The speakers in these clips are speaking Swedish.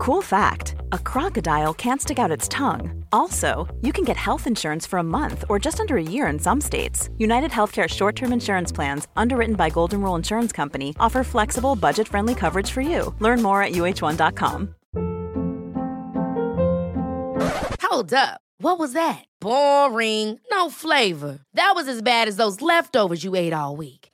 Cool fact a crocodile can't stick out its tongue. Also, you can get health insurance for a month or just under a year in some states. United Healthcare short term insurance plans, underwritten by Golden Rule Insurance Company, offer flexible, budget friendly coverage for you. Learn more at uh1.com. Hold up. What was that? Boring. No flavor. That was as bad as those leftovers you ate all week.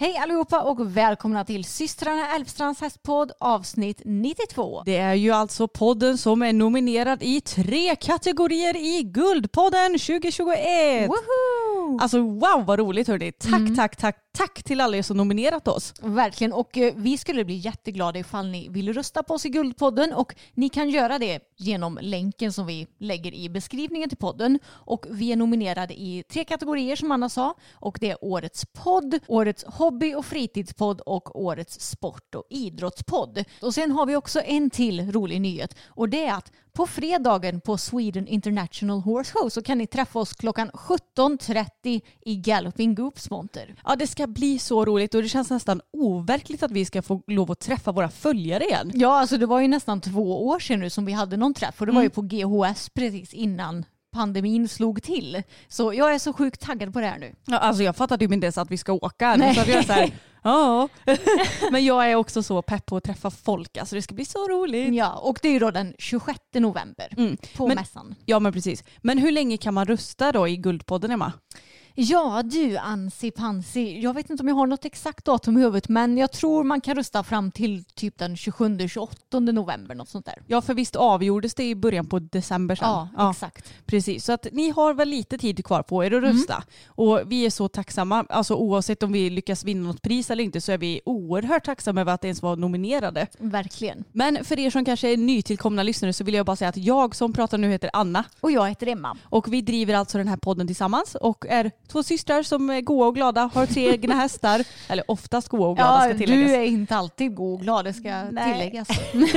Hej allihopa och välkomna till systrarna Älvstrands hästpodd avsnitt 92. Det är ju alltså podden som är nominerad i tre kategorier i Guldpodden 2021. Woho! Alltså wow vad roligt hörni. Tack, tack, tack, tack till alla er som nominerat oss. Verkligen och eh, vi skulle bli jätteglada ifall ni vill rösta på oss i Guldpodden och ni kan göra det genom länken som vi lägger i beskrivningen till podden och vi är nominerade i tre kategorier som Anna sa och det är årets podd, årets hobby och fritidspodd och årets sport och idrottspodd. Och sen har vi också en till rolig nyhet och det är att på fredagen på Sweden International Horse Show så kan ni träffa oss klockan 17.30 i Galloping Goops monter. Ja det ska bli så roligt och det känns nästan overkligt att vi ska få lov att träffa våra följare igen. Ja, alltså det var ju nästan två år sedan nu som vi hade någon träff och det var ju på GHS precis innan pandemin slog till. Så jag är så sjukt taggad på det här nu. Ja, alltså jag fattade ju inte ens att vi ska åka. Nej. Så jag så här, ja. Men jag är också så pepp på att träffa folk. Alltså det ska bli så roligt. Ja, och det är ju då den 26 november Mm. på Men- mässan. Ja men precis. Men hur länge kan man rösta då i Guldpodden Emma? Ja du Ansi Pansi, jag vet inte om jag har något exakt datum i huvudet men jag tror man kan rösta fram till typ den 27-28 november något sånt där. Ja för visst avgjordes det i början på december sen? Ja, exakt. Precis, så att ni har väl lite tid kvar på er att Mm. rösta. Och vi är så tacksamma, alltså oavsett om vi lyckas vinna något pris eller inte så är vi oerhört tacksamma över att ens vara nominerade. Verkligen. Men för er som kanske är nytillkomna lyssnare så vill jag bara säga att jag som pratar nu heter Anna Och jag heter Emma. och vi driver alltså den här podden tillsammans och är två systrar som är goa och glada, har tre egna hästar, eller oftast goa och glada Ja, ska tilläggas. du är inte alltid god och glad, det ska Nej. tilläggas.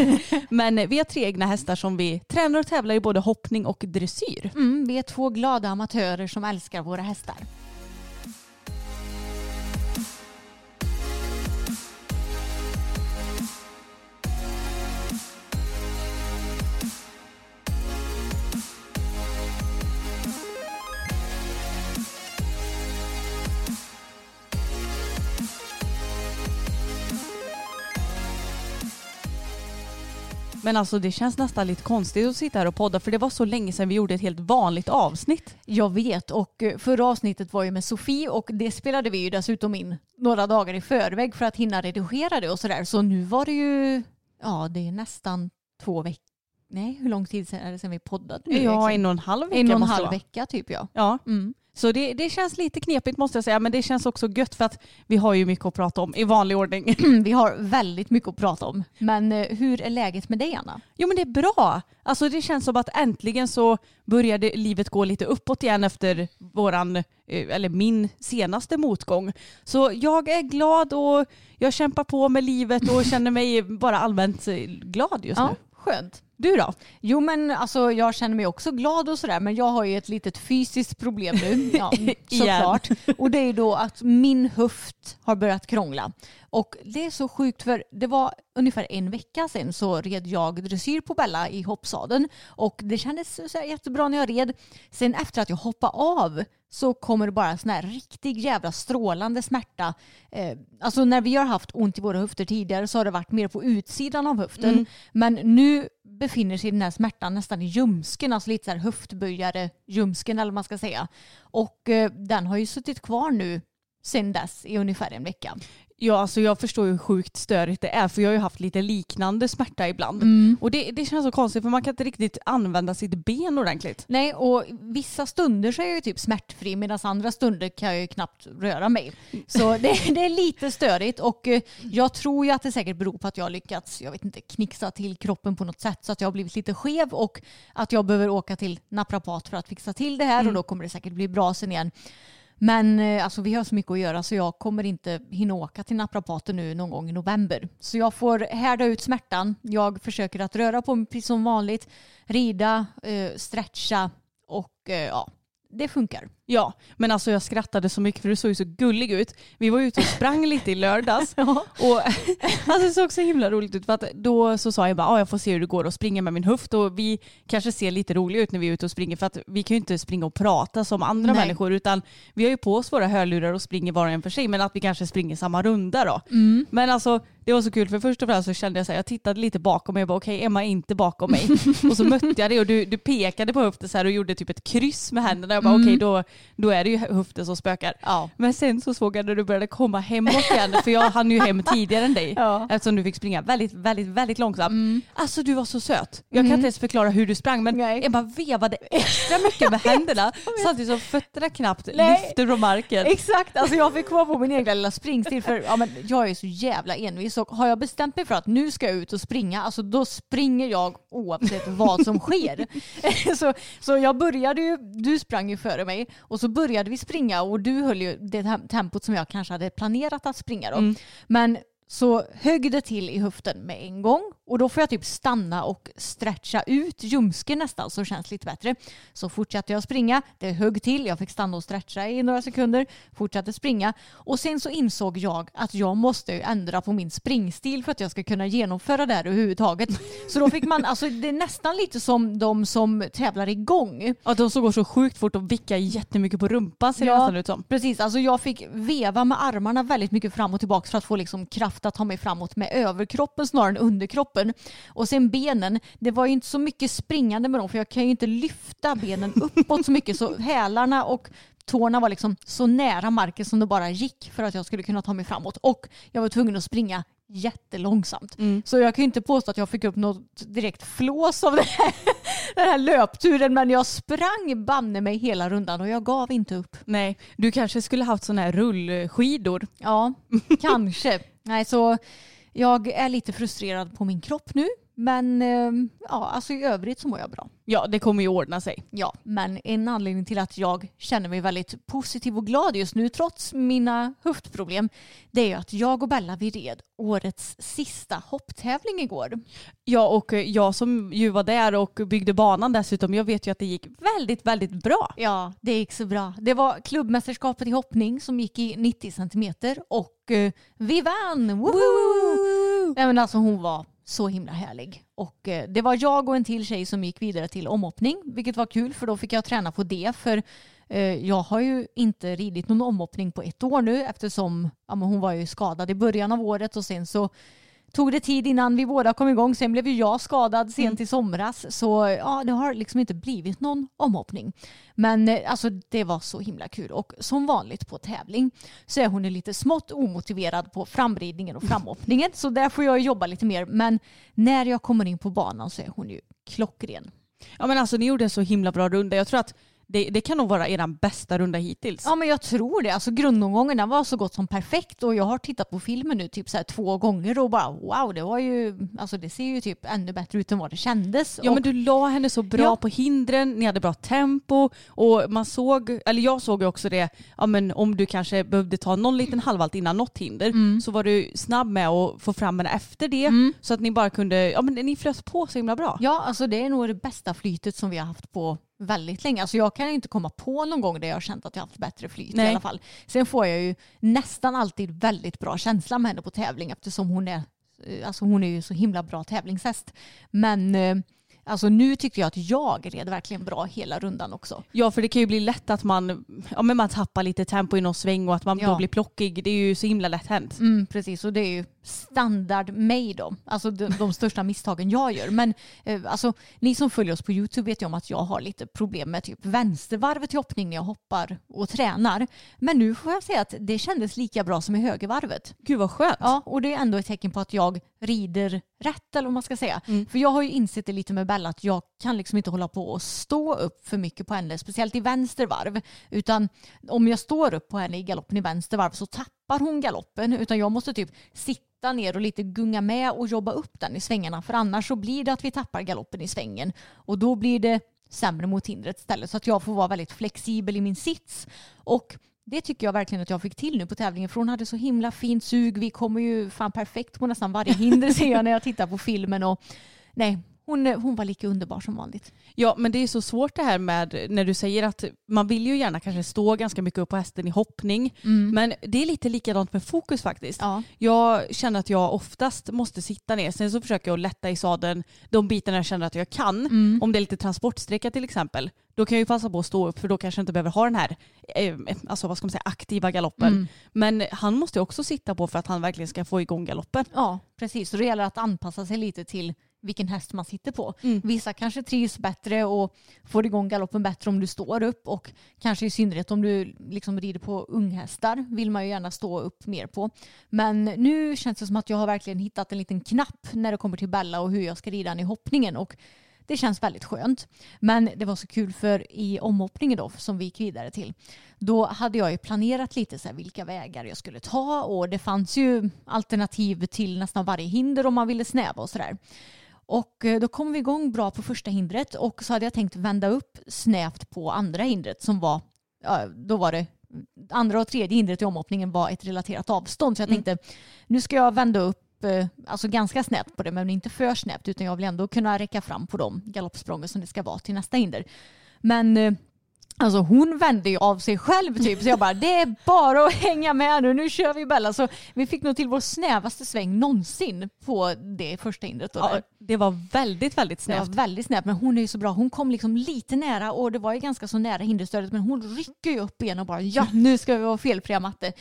Men vi har tre egna hästar som vi tränar och tävlar i både hoppning och dressyr. Mm, vi är två glada amatörer som älskar våra hästar. Men alltså det känns nästan lite konstigt att sitta här och podda för det var så länge sedan vi gjorde ett helt vanligt avsnitt. Jag vet och eh, förra avsnittet var ju med Sofie och det spelade vi ju dessutom in några dagar i förväg för att hinna redigera det och sådär. Så nu var det ju, ja det är nästan två veckor. Nej, hur lång tid sedan är det sedan vi poddade nu? Ja, en och en halv vecka en och en halv vecka typ ja. Ja, Mm. Så det, det känns lite knepigt måste jag säga men det känns också gött för att vi har ju mycket att prata om i vanlig ordning. Vi har väldigt mycket att prata om. Men eh, hur är läget med dig Anna? Jo men det är bra. Alltså det känns som att äntligen så började livet gå lite uppåt igen efter våran, eh, eller min senaste motgång. Så jag är glad och jag kämpar på med livet och känner mig bara allmänt eh, glad just Ja, nu. skönt. Du då? Jo men alltså jag känner mig också glad och sådär men jag har ju ett litet fysiskt problem nu. Ja, såklart. Och det är ju då att min höft har börjat krångla. Och det är så sjukt för det var ungefär en vecka sedan så red jag dressyr på Bella i hoppsadeln och det kändes så jättebra när jag red. Sen efter att jag hoppade av så kommer det bara sån här riktig jävla strålande smärta. Eh, alltså när vi har haft ont i våra höfter tidigare så har det varit mer på utsidan av höften. Men nu befinner sig i den här smärtan nästan i ljumsken, alltså lite så här höftböjare ljumsken eller vad man ska säga. Och eh, den har ju suttit kvar nu sen dess i ungefär en vecka. Ja, alltså jag förstår hur sjukt störigt det är för jag har ju haft lite liknande smärta ibland. Mm. Och det, det känns så konstigt för man kan inte riktigt använda sitt ben ordentligt. Nej, och vissa stunder så är jag ju typ smärtfri medan andra stunder kan jag ju knappt röra mig. Så det, det är lite störigt och eh, jag tror ju att det säkert beror på att jag har lyckats, jag vet inte, knixa till kroppen på något sätt så att jag har blivit lite skev och att jag behöver åka till naprapat för att fixa till det här och då kommer det säkert bli bra sen igen. Men eh, alltså, vi har så mycket att göra så jag kommer inte hinna åka till naprapaten nu någon gång i november. Så jag får härda ut smärtan. Jag försöker att röra på mig precis som vanligt, rida, eh, stretcha och eh, ja, det funkar. Ja, men alltså jag skrattade så mycket för du såg ju så gullig ut. Vi var ute och sprang lite i lördags och alltså det såg så himla roligt ut för att då så sa jag bara ah, jag får se hur det går att springa med min höft och vi kanske ser lite roliga ut när vi är ute och springer för att vi kan ju inte springa och prata som andra Nej. människor utan vi har ju på oss våra hörlurar och springer var och en för sig men att vi kanske springer samma runda då. Men alltså det var så kul för först och främst så kände jag så här, jag tittade lite bakom mig och bara okej Emma är inte bakom mig och så mötte jag dig och du, du pekade på höften så här och gjorde typ ett kryss med händerna jag bara okej då, då är det ju höften som spökar. Ja. Men sen så såg jag när du började komma hemåt igen, för jag hann ju hem tidigare än dig. Ja. Eftersom du fick springa väldigt, väldigt, väldigt långsamt. Alltså du var så söt. Jag kan inte ens förklara hur du sprang men Nej. bara vevade extra mycket med händerna samtidigt som fötterna knappt Nej. lyfte från marken. Exakt, alltså jag fick komma på min egen lilla springstil för ja, men jag är så jävla envis och har jag bestämt mig för att nu ska jag ut och springa, alltså då springer jag oavsett vad som sker. så, så jag började ju, du sprang ju före mig och så började vi springa och du höll ju det tem- tempot som jag kanske hade planerat att springa då. Men så högg det till i höften med en gång och då får jag typ stanna och stretcha ut ljumsken nästan så det känns lite bättre. Så fortsatte jag springa, det högg till, jag fick stanna och stretcha i några sekunder, fortsatte springa och sen så insåg jag att jag måste ändra på min springstil för att jag ska kunna genomföra det här överhuvudtaget. Så då fick man, alltså det är nästan lite som de som tävlar igång. Ja, de som går så sjukt fort och vickar jättemycket på rumpan ser det Ja. nästan ut som. Precis, alltså jag fick veva med armarna väldigt mycket fram och tillbaka för att få liksom kraft att ta mig framåt med överkroppen snarare än underkroppen. Och sen benen, det var ju inte så mycket springande med dem för jag kan ju inte lyfta benen uppåt så mycket så hälarna och tårna var liksom så nära marken som det bara gick för att jag skulle kunna ta mig framåt. Och jag var tvungen att springa jättelångsamt. Så jag kan ju inte påstå att jag fick upp något direkt flås av här, den här löpturen men jag sprang banne mig hela rundan och jag gav inte upp. Nej, du kanske skulle haft sådana här rullskidor. Ja, kanske. Nej, så jag är lite frustrerad på min kropp nu. Men eh, ja, alltså i övrigt så mår jag bra. Ja, det kommer ju ordna sig. Ja, men en anledning till att jag känner mig väldigt positiv och glad just nu trots mina höftproblem det är ju att jag och Bella vi red årets sista hopptävling igår. Ja, och eh, jag som ju var där och byggde banan dessutom, jag vet ju att det gick väldigt, väldigt bra. Ja, det gick så bra. Det var klubbmästerskapet i hoppning som gick i 90 centimeter och eh, vi vann! Woho! Nej, men alltså hon var så himla härlig. Och eh, det var jag och en till tjej som gick vidare till omhoppning, vilket var kul för då fick jag träna på det. För eh, jag har ju inte ridit någon omhoppning på ett år nu eftersom ja, men hon var ju skadad i början av året och sen så tog det tid innan vi båda kom igång. Sen blev ju jag skadad sent i somras. Så ja, det har liksom inte blivit någon omhoppning. Men eh, alltså det var så himla kul. Och som vanligt på tävling så är hon lite smått omotiverad på framridningen och framhoppningen. Så där får jag jobba lite mer. Men när jag kommer in på banan så är hon ju klockren. Ja men alltså ni gjorde en så himla bra runda. Jag tror att det, det kan nog vara er bästa runda hittills. Ja men jag tror det. Alltså grundomgången den var så gott som perfekt och jag har tittat på filmen nu typ så här två gånger och bara wow det var ju, alltså det ser ju typ ännu bättre ut än vad det kändes. Ja och, men du la henne så bra Ja. på hindren, ni hade bra tempo och man såg, eller jag såg ju också det, ja men om du kanske behövde ta någon liten halvvalt innan något hinder så var du snabb med att få fram henne efter det så att ni bara kunde, ja men ni flöt på så himla bra. Ja, alltså det är nog det bästa flytet som vi har haft på väldigt länge. Alltså jag kan inte komma på någon gång där jag har känt att jag har haft bättre flyt Nej. i alla fall. Sen får jag ju nästan alltid väldigt bra känsla med henne på tävling eftersom hon är, eh, alltså hon är ju så himla bra tävlingshäst. Men eh, alltså nu tyckte jag att jag red verkligen bra hela rundan också. Ja för det kan ju bli lätt att man, ja, men man tappar lite tempo i någon sväng och att man Ja. då blir plockig. Det är ju så himla lätt hänt. Mm, precis, och det är ju standard mig då. Alltså de, de största misstagen jag gör. Men eh, alltså, ni som följer oss på YouTube vet ju om att jag har lite problem med typ vänstervarvet i hoppning när jag hoppar och tränar. Men nu får jag säga att det kändes lika bra som i högervarvet. Gud vad skönt. Ja, och det är ändå ett tecken på att jag rider rätt eller vad man ska säga. Mm. För jag har ju insett det lite med Bella att jag kan liksom inte hålla på och stå upp för mycket på henne, speciellt i vänster varv. Utan om jag står upp på henne i galoppen i vänster varv så tappar hon galoppen. Utan jag måste typ sitta ner och lite gunga med och jobba upp den i svängarna. För annars så blir det att vi tappar galoppen i svängen. Och då blir det sämre mot hindret istället. Så att jag får vara väldigt flexibel i min sits. Och det tycker jag verkligen att jag fick till nu på tävlingen för hon hade så himla fint sug. Vi kommer ju fan perfekt på nästan varje hinder ser jag när jag tittar på filmen. Och, nej, hon, hon var lika underbar som vanligt. Ja men det är så svårt det här med när du säger att man vill ju gärna kanske stå ganska mycket upp på hästen i hoppning. Men det är lite likadant med fokus faktiskt. Ja. Jag känner att jag oftast måste sitta ner. Sen så försöker jag lätta i sadeln de bitarna jag känner att jag kan. Om det är lite transportsträcka till exempel. Då kan jag ju passa på att stå upp för då kanske jag inte behöver ha den här eh, alltså, vad ska man säga, aktiva galoppen. Men han måste ju också sitta på för att han verkligen ska få igång galoppen. Ja, precis. Så det gäller att anpassa sig lite till vilken häst man sitter på. Mm. Vissa kanske trivs bättre och får igång galoppen bättre om du står upp och kanske i synnerhet om du liksom rider på unghästar vill man ju gärna stå upp mer på. Men nu känns det som att jag har verkligen hittat en liten knapp när det kommer till Bella och hur jag ska rida den i hoppningen och det känns väldigt skönt. Men det var så kul för i omhoppningen då som vi gick vidare till då hade jag ju planerat lite så här vilka vägar jag skulle ta och det fanns ju alternativ till nästan varje hinder om man ville snäva och sådär. Och eh, då kom vi igång bra på första hindret och så hade jag tänkt vända upp snävt på andra hindret som var, då var det andra och tredje hindret i omhoppningen var ett relaterat avstånd. Så jag tänkte nu ska jag vända upp eh, alltså ganska snävt på det men inte för snävt utan jag vill ändå kunna räcka fram på de galoppsprången som det ska vara till nästa hinder. Men eh, Alltså hon vände ju av sig själv typ så jag bara det är bara att hänga med nu, nu kör vi Bella. Så vi fick nog till vår snävaste sväng någonsin på det första hindret. Ja, det var väldigt, väldigt Det var snävt. väldigt snävt men hon är ju så bra. Hon kom liksom lite nära och det var ju ganska så nära hinderstödet men hon rycker ju upp igen och bara ja nu ska vi vara felfria matte.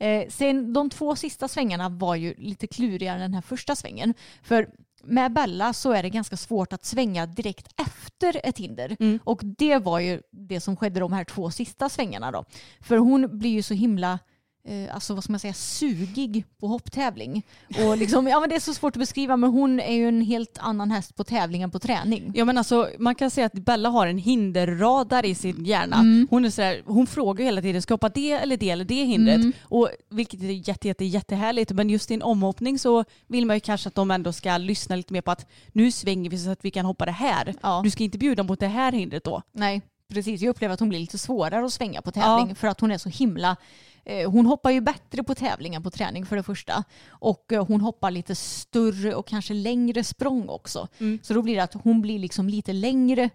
Eh, sen de två sista svängarna var ju lite klurigare än den här första svängen. För med Bella så är det ganska svårt att svänga direkt efter ett hinder. Och det var ju det som skedde de här två sista svängarna då. För hon blir ju så himla eh, alltså vad ska man säga, sugig på hopptävling. Och liksom, ja, men det är så svårt att beskriva men hon är ju en helt annan häst på tävling än på träning. Ja men alltså man kan säga att Bella har en hinderradar i sin hjärna. Hon, är sådär, hon frågar hela tiden, ska jag hoppa det eller det eller det hindret? Och, vilket är jätte, jätte, jättehärligt. Men just i en omhoppning så vill man ju kanske att de ändå ska lyssna lite mer på att nu svänger vi så att vi kan hoppa det här. Ja. Du ska inte bjuda mot det här hindret då. Nej, precis. Jag upplever att hon blir lite svårare att svänga på tävling för att hon är så himla eh, hon hoppar ju bättre på tävling än på träning för det första. Och eh, hon hoppar lite större och kanske längre språng också. Så då blir det att hon blir liksom lite längre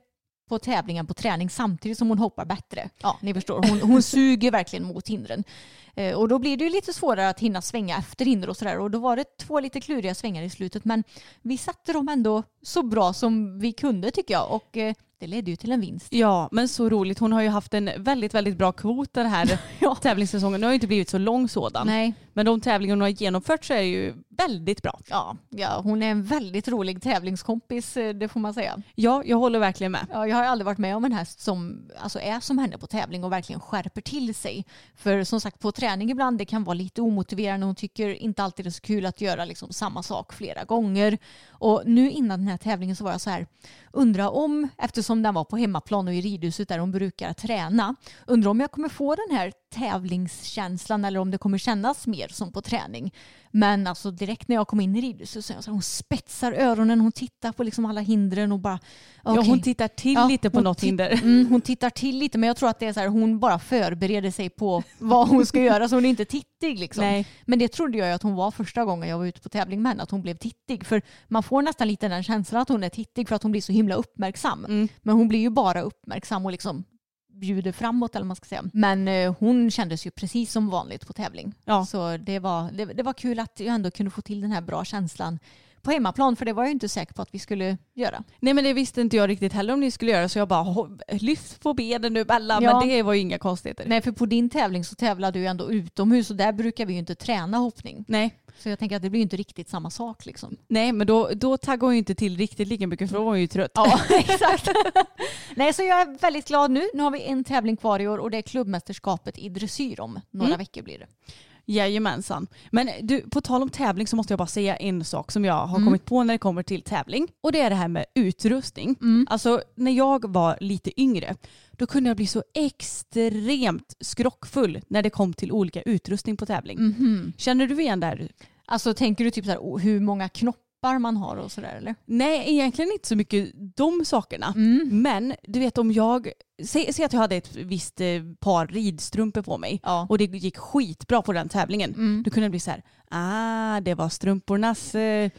på tävlingen på träning samtidigt som hon hoppar bättre. Ja, ni förstår. Hon, hon suger verkligen mot hindren. Eh, och då blir det ju lite svårare att hinna svänga efter hinder och sådär. Och då var det två lite kluriga svängar i slutet. Men vi satte dem ändå så bra som vi kunde tycker jag. Och eh, det ledde ju till en vinst. Ja men så roligt. Hon har ju haft en väldigt, väldigt bra kvot den här Ja. tävlingssäsongen. Nu har ju inte blivit så lång sådan. Nej, Men de tävlingar hon har genomfört så är ju väldigt bra. ja, ja, hon är en väldigt rolig tävlingskompis, eh, det får man säga. Ja, jag håller verkligen med. Ja, jag har aldrig varit med om en häst som alltså, är som henne på tävling och verkligen skärper till sig. För som sagt på träning ibland det kan vara lite omotiverande. Hon tycker inte alltid det är så kul att göra liksom, samma sak flera gånger. Och nu innan den här tävlingen så var jag så här, undra om, eftersom den var på hemmaplan och i ridhuset där hon brukar träna, undrar om jag kommer få den här tävlingskänslan eller om det kommer kännas mer som på träning. Men alltså direkt när jag kom in i ridhuset så jag så här, hon spetsar öronen, hon tittar på liksom alla hindren och bara Ja, okej. hon tittar till Ja, lite på något hinder. Mm, hon tittar till lite men jag tror att det är så här, hon bara förbereder sig på vad hon ska göra så hon är inte tittig liksom. Nej. Men det trodde jag ju att hon var första gången jag var ute på tävling med henne, att hon blev tittig. För man får nästan lite den känslan att hon är tittig för att hon blir så himla uppmärksam. Mm. Men hon blir ju bara uppmärksam och liksom bjuder framåt eller man ska säga. Men eh, hon kändes ju precis som vanligt på tävling. Ja. Så det var, det, det var kul att jag ändå kunde få till den här bra känslan på hemmaplan för det var jag inte säker på att vi skulle göra. Nej men det visste inte jag riktigt heller om ni skulle göra så jag bara "Ho- lyft på benen nu Bella Ja. men det var ju inga konstigheter. Nej för på din tävling så tävlade du ju ändå utomhus och där brukar vi ju inte träna hoppning. Nej. Så jag tänker att det blir ju inte riktigt samma sak liksom. Nej men då, då taggade hon ju inte till riktigt lika mycket för då var hon ju trött. Ja, exakt. Nej, så jag är väldigt glad nu. Nu har vi en tävling kvar i år och det är klubbmästerskapet i dressyr om några Mm. veckor blir det. Jajamensan. Men du, på tal om tävling så måste jag bara säga en sak som jag har Mm. kommit på när det kommer till tävling. Och det är det här med utrustning. Mm. Alltså när jag var lite yngre då kunde jag bli så extremt skrockfull när det kom till olika utrustning på tävling. Mhm. Känner du igen det här? Alltså tänker du typ så här, oh, hur många knoppar man har och sådär eller? Nej, egentligen inte så mycket de sakerna. Mm. Men du vet om jag, säg, säg att jag hade ett visst eh, par ridstrumpor på mig Ja. och det gick skitbra på den tävlingen. Mm. Då kunde det bli så här, ah det var strumpornas eh,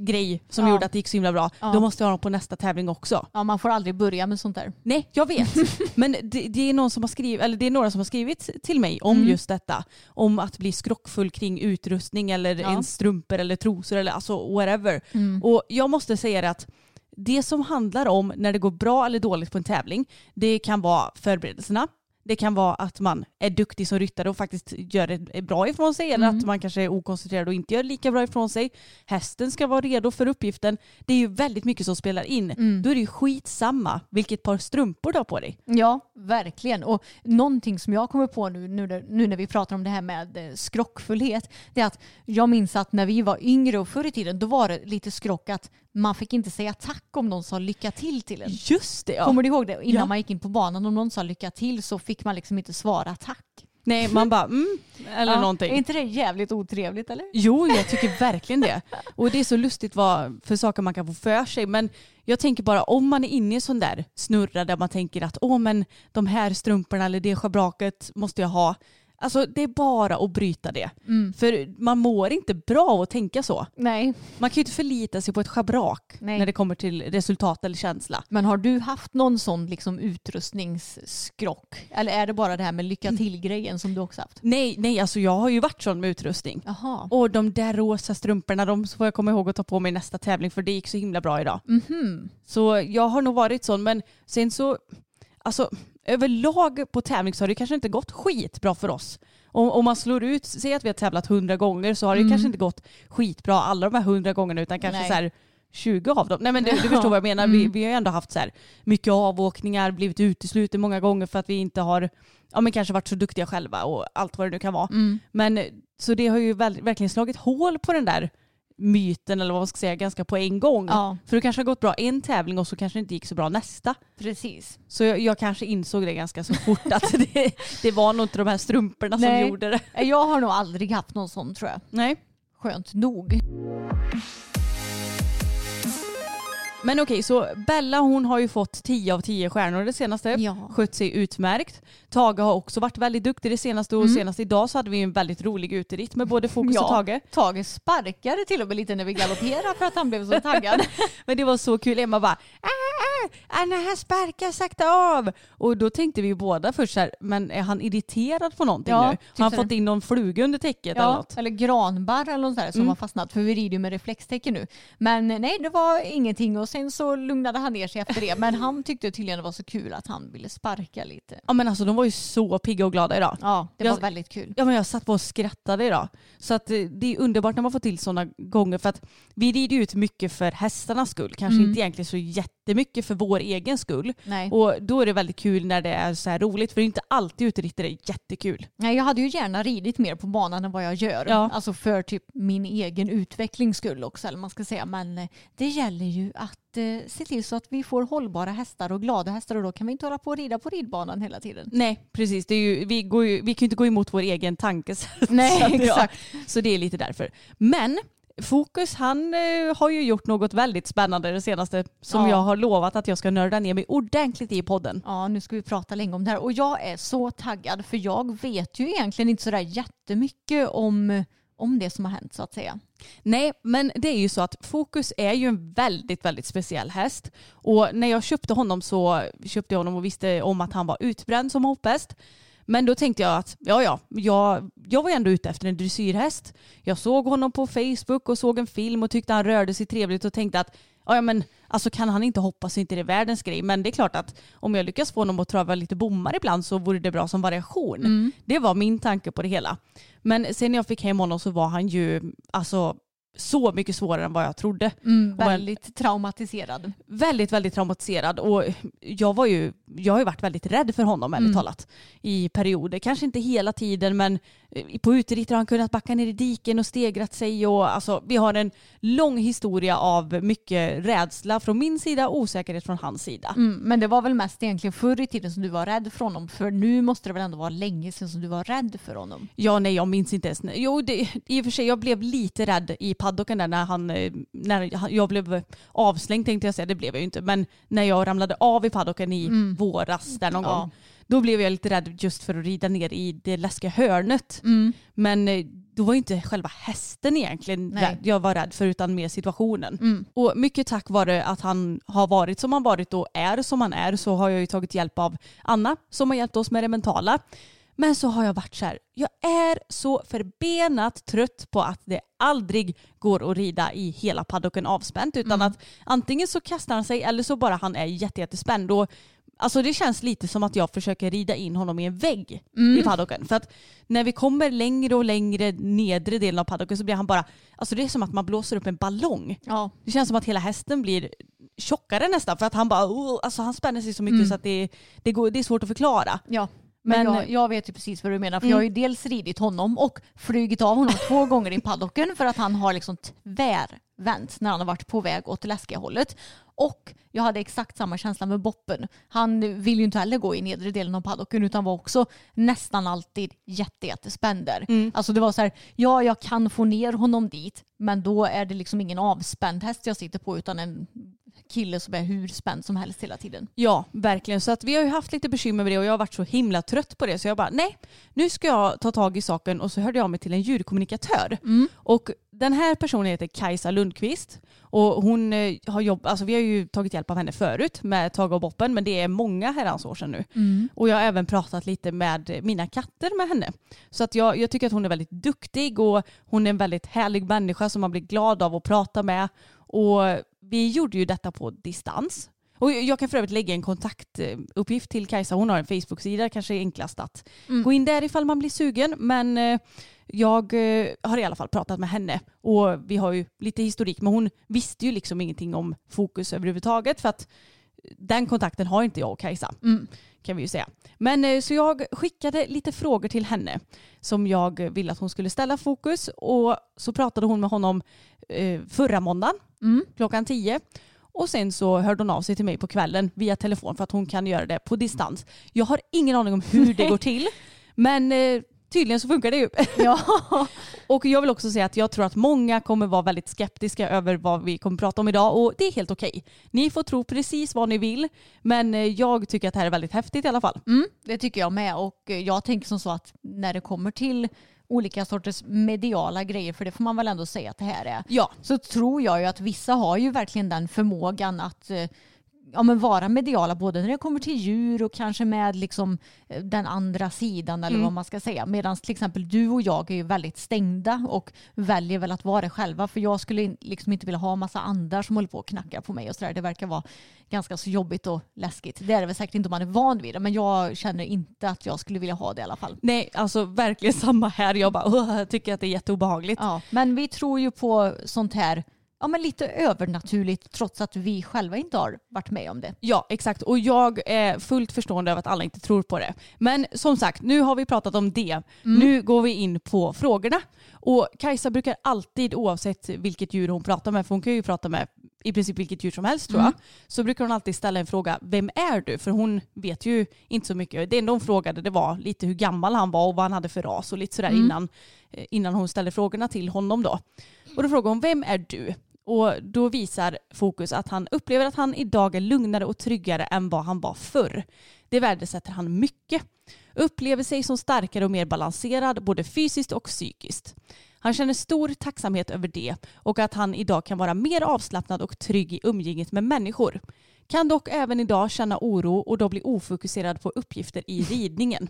grej som Ja. gjorde att det gick så himla bra. Ja. Då måste jag ha dem på nästa tävling också. ja, man får aldrig börja med sånt där. Nej, jag vet. Men det, det, är någon som har skrivit, eller det är några som har skrivit till mig om Mm. just detta. Om att bli skrockfull kring utrustning eller ens strumpor eller trosor eller alltså whatever. Mm. Och jag måste säga det att det som handlar om när det går bra eller dåligt på en tävling, det kan vara förberedelserna. Det kan vara att man är duktig som ryttare och faktiskt gör det bra ifrån sig eller Mm. att man kanske är okoncentrerad och inte gör lika bra ifrån sig. Hästen ska vara redo för uppgiften. Det är ju väldigt mycket som spelar in. Mm. Då är det ju skitsamma vilket par strumpor du har på dig. Ja, verkligen. Och någonting som jag kommer på nu, nu, nu när vi pratar om det här med eh, skrockfullhet, det är att jag minns att när vi var yngre och förr i tiden, då var det lite skrock att man fick inte säga tack om någon sa lycka till till en. Just det ja. Kommer du ihåg det? Innan Ja. man gick in på banan, om någon sa lycka till så fick man liksom inte svara tack. Nej man bara mm, eller Ja, någonting. Är inte det jävligt otrevligt eller? Jo, jag tycker verkligen det. Och det är så lustigt vad för saker man kan få för sig. Men jag tänker bara om man är inne i en sån där snurra där man tänker att åh men de här strumporna eller det schabraket måste jag ha. Alltså det är bara att bryta det. Mm. För man mår inte bra av att tänka så. Nej, Man kan ju inte förlita sig på ett schabrak Nej. när det kommer till resultat eller känsla. men har du haft någon sån liksom utrustningsskrock? Eller är det bara det här med lycka till-grejen som du också haft? Nej, nej, alltså jag har ju varit sån med utrustning. Jaha. Och de där rosa strumporna, de får jag komma ihåg att ta på mig nästa tävling för det gick så himla bra idag. Mhm. Så jag har nog varit sån men sen så, alltså överlag på tävling så har det kanske inte gått skitbra för oss. Om, om man slår ut, säg att vi har tävlat hundra gånger så har det Mm. kanske inte gått skitbra alla de här hundra gångerna utan kanske Nej. så här 20 av dem. Nej men du, du förstår vad jag menar. Mm. Vi, vi har ju ändå haft så här mycket avåkningar, blivit utesluten många gånger för att vi inte har ja, men kanske varit så duktiga själva och allt vad det nu kan vara. Mm. Men så det har ju väl, verkligen slagit hål på den där myten eller vad man ska säga ganska på en gång. Ja, För det kanske har gått bra en tävling och så kanske det inte gick så bra nästa. precis. Så jag, jag kanske insåg det ganska så fort att det, det var nog inte de här strumporna Nej. som gjorde det. Jag har nog aldrig haft någon sån tror jag. Nej. Skönt nog. Men okej, så Bella hon har ju fått 10 av 10 stjärnor det senaste. Ja. Skött sig utmärkt. Tage har också varit väldigt duktig det senaste och Mm. senast idag så hade vi en väldigt rolig uteritt med både Fokus Ja. och Tage. Tage sparkade till och med lite när vi galopperade för att han blev så taggad. Men det var så kul. Emma bara "Ah, ah, Anna han sparkar sakta av. Och då tänkte vi båda först så här, men är han irriterad på någonting Ja, nu? Har han fått in någon fluga under täcket eller Ja, något? eller granbarr eller något sånt där som Mm. har fastnat för vi rider ju med reflextecken nu. Men nej, det var ingenting och sen så lugnade han ner sig efter det. Men han tyckte tydligen det var så kul att han ville sparka lite. Ja men alltså de var ju så pigga och glada idag. Ja, det Jag- var väldigt kul. Ja men jag satt på och skrattade idag. Så att eh, det är underbart när man får till sådana gånger för att vi rider ju ut mycket för hästarnas skull. Kanske Mm. inte egentligen så jättemycket för vår egen skull. Nej. Och då är det väldigt kul när det är så här roligt för det är inte alltid uteritter är jättekul. Nej, jag hade ju gärna ridit mer på banan än vad jag gör. Ja. Alltså för typ min egen utvecklings skull också, eller man ska säga. Men eh, det gäller ju att eh, se till så att vi får hållbara hästar och glada hästar och då kan vi inte hålla på och rida på ridbanan hela tiden. Nej precis, det är ju, vi, går ju, vi kan ju inte gå emot vår egen tanke. Nej, att, ja, exakt. Så det är lite därför. Men Fokus han eh, har ju gjort något väldigt spännande det senaste som Ja. jag har lovat att jag ska nörda ner mig ordentligt i podden. Ja, nu ska vi prata länge om det här och jag är så taggad för jag vet ju egentligen inte sådär jättemycket om, om det som har hänt så att säga. Nej, men det är ju så att Fokus är ju en väldigt, väldigt speciell häst. Och när jag köpte honom så köpte jag honom och visste om att han var utbränd som hopphäst. Men då tänkte jag att ja, ja, jag, jag var ändå ute efter en dressyrhäst. Jag såg honom på Facebook och såg en film och tyckte han rörde sig trevligt och tänkte att ja, men alltså kan han inte hoppa så inte det är världens grej. Men det är klart att om jag lyckas få honom att trava lite bommar ibland så vore det bra som variation. Mm. Det var min tanke på det hela. Men sen när jag fick hem honom så var han ju alltså så mycket svårare än vad jag trodde. Mm, väldigt traumatiserad. Väldigt, väldigt traumatiserad och jag var ju, jag har ju varit väldigt rädd för honom ärligt Mm. talat i perioder. Kanske inte hela tiden men på uteritter har han kunnat backa ner i diken och stegrat sig och alltså vi har en lång historia av mycket rädsla från min sida och osäkerhet från hans sida. Mm, men det var väl mest egentligen förr i tiden som du var rädd för honom. För nu måste det väl ändå vara länge sedan som du var rädd för honom. Ja, nej, jag minns inte ens. Jo, det, i och för sig, jag blev lite rädd i paddocken där när, han, eh, när jag blev avslängd tänkte jag säga, det blev jag ju inte. Men när jag ramlade av i paddocken i våras där någon Ja. gång, då blev jag lite rädd just för att rida ner i det läskiga hörnet. Mm. Men eh, då var inte själva hästen egentligen Nej. jag var rädd för utan mer situationen. Mm. Och mycket tack vare att han har varit som han varit och är som han är så har jag ju tagit hjälp av Anna som har hjälpt oss med det mentala. Men så har jag varit så här, jag är så förbenat trött på att det aldrig går att rida i hela paddocken avspänt utan att antingen så kastar han sig eller så bara han är jätte, jättespänd. Och, alltså det känns lite som att jag försöker rida in honom i en vägg i paddocken. För att när vi kommer längre och längre nedre delen av paddocken så blir han bara, alltså det är som att man blåser upp en ballong. Ja. Det känns som att hela hästen blir tjockare nästan för att han bara, oh, alltså han spänner sig så mycket så att det, det, går, det är svårt att förklara. Ja. Men, Men- jag, jag vet ju precis vad du menar för jag har ju dels ridit honom och flugit av honom två gånger i paddocken för att han har liksom tvärvänt när han har varit på väg åt det läskiga hållet. Och jag hade exakt samma känsla med Boppen. Han vill ju inte heller gå i nedre delen av paddocken utan var också nästan alltid jätte, jättespänd där. Alltså det var så här, ja jag kan få ner honom dit men då är det liksom ingen avspänd häst jag sitter på utan en kille som är hur spänd som helst hela tiden. Ja, verkligen. Så att vi har ju haft lite bekymmer med det och jag har varit så himla trött på det så jag bara nej, nu ska jag ta tag i saken och så hörde jag mig till en djurkommunikatör. Och den här personen heter Kajsa Lundqvist och hon eh, har jobbat, alltså vi har ju tagit hjälp av henne förut med Tage och Boppen men det är många herrans år sedan nu. Och jag har även pratat lite med mina katter med henne. Så att jag, jag tycker att hon är väldigt duktig och hon är en väldigt härlig människa som man blir glad av att prata med. Och vi gjorde ju detta på distans. Och jag kan för övrigt lägga en kontaktuppgift till Kajsa. Hon har en Facebook-sida, kanske är enklast att gå in där ifall man blir sugen. Men eh, jag eh, har i alla fall pratat med henne och vi har ju lite historik men hon visste ju liksom ingenting om fokus överhuvudtaget för att den kontakten har inte jag och Kajsa kan vi ju säga. Men eh, så jag skickade lite frågor till henne som jag ville att hon skulle ställa fokus och så pratade hon med honom förra måndagen klockan 10 och sen så hörde hon av sig till mig på kvällen via telefon för att hon kan göra det på distans. Jag har ingen aning om hur det går till men eh, tydligen så funkar det ju. Ja. Och jag vill också säga att jag tror att många kommer vara väldigt skeptiska över vad vi kommer prata om idag och det är helt okej. Ni får tro precis vad ni vill men eh, jag tycker att det här är väldigt häftigt i alla fall. Mm, det tycker jag med och jag tänker som så att när det kommer till olika sorters mediala grejer, för det får man väl ändå säga att det här är, Ja, så tror jag ju att vissa har ju verkligen den förmågan att eh, ja, men vara mediala både när det kommer till djur och kanske med liksom eh, den andra sidan eller vad man ska säga. Medan till exempel du och jag är ju väldigt stängda och väljer väl att vara det själva för jag skulle liksom inte vilja ha massa andar som håller på och knackar på mig och sådär. Det verkar vara ganska så jobbigt och läskigt. Det är det väl säkert inte om man är van vid det men jag känner inte att jag skulle vilja ha det i alla fall. nej alltså verkligen samma här. Jag bara "Åh, jag tycker att det är jätteobehagligt. Ja, men vi tror ju på sånt här ja, men lite övernaturligt trots att vi själva inte har varit med om det. Ja, exakt. Och jag är fullt förstående över att alla inte tror på det. Men som sagt, nu har vi pratat om det. Nu går vi in på frågorna. Och Kajsa brukar alltid, oavsett vilket djur hon pratar med, för hon kan ju prata med i princip vilket djur som helst tror jag, så brukar hon alltid ställa en fråga, vem är du? För hon vet ju inte så mycket. Det enda hon frågade det var lite hur gammal han var och vad han hade för ras och lite sådär innan, eh, innan hon ställde frågorna till honom då. Och då frågar hon, vem är du? Och då visar fokus att han upplever att han idag är lugnare och tryggare än vad han var förr. Det värdesätter han mycket. Upplever sig som starkare och mer balanserad både fysiskt och psykiskt. Han känner stor tacksamhet över det och att han idag kan vara mer avslappnad och trygg i umgänget med människor. Kan dock även idag känna oro och då bli ofokuserad på uppgifter i ridningen.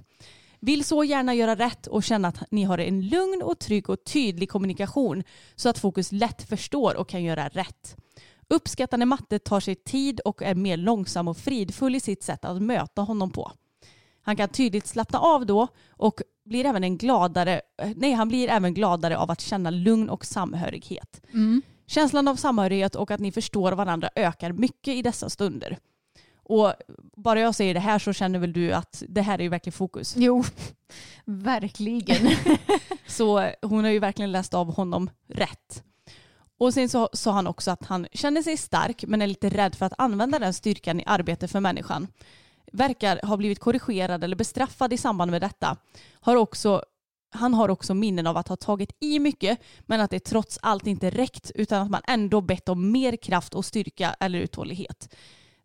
Vill så gärna göra rätt och känna att ni har en lugn och trygg och tydlig kommunikation så att fokus lätt förstår och kan göra rätt. Uppskattande matte tar sig tid och är mer långsam och fridfull i sitt sätt att möta honom på. Han kan tydligt slappna av då och blir även en gladare, nej, han blir även gladare av att känna lugn och samhörighet. Mm. Känslan av samhörighet och att ni förstår varandra ökar mycket i dessa stunder. Och bara jag säger det här så känner väl du att det här är ju verkligen fokus. Jo, verkligen. Så hon har ju verkligen läst av honom rätt. Och sen så sa han också att han känner sig stark men är lite rädd för att använda den styrkan i arbete för människan. Verkar ha blivit korrigerad eller bestraffad i samband med detta. Har också, han har också minnen av att ha tagit i mycket men att det trots allt inte räckt utan att man ändå bett om mer kraft och styrka eller uthållighet.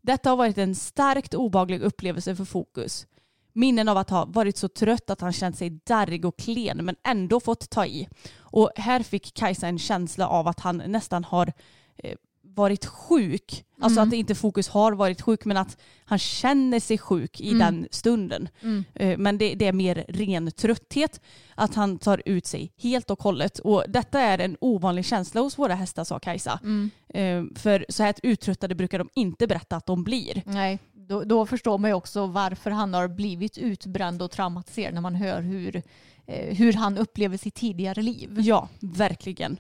Detta har varit en starkt obaglig upplevelse för Fokus. Minnen av att ha varit så trött att han känt sig darrig och klen men ändå fått ta i. Och här fick Kajsa en känsla av att han nästan har eh, varit sjuk. Alltså Mm. att inte Fokus har varit sjuk men att han känner sig sjuk i Mm. den stunden. Mm. Eh, Men det, det är mer ren trötthet. Att han tar ut sig helt och hållet. Och detta är en ovanlig känsla hos våra hästar sa Kajsa. Mm. Eh, För så här uttröttade brukar de inte berätta att de blir. Nej, då, då förstår man ju också varför han har blivit utbränd och traumatiserad när man hör hur, eh, hur han upplever sitt tidigare liv. Ja, verkligen.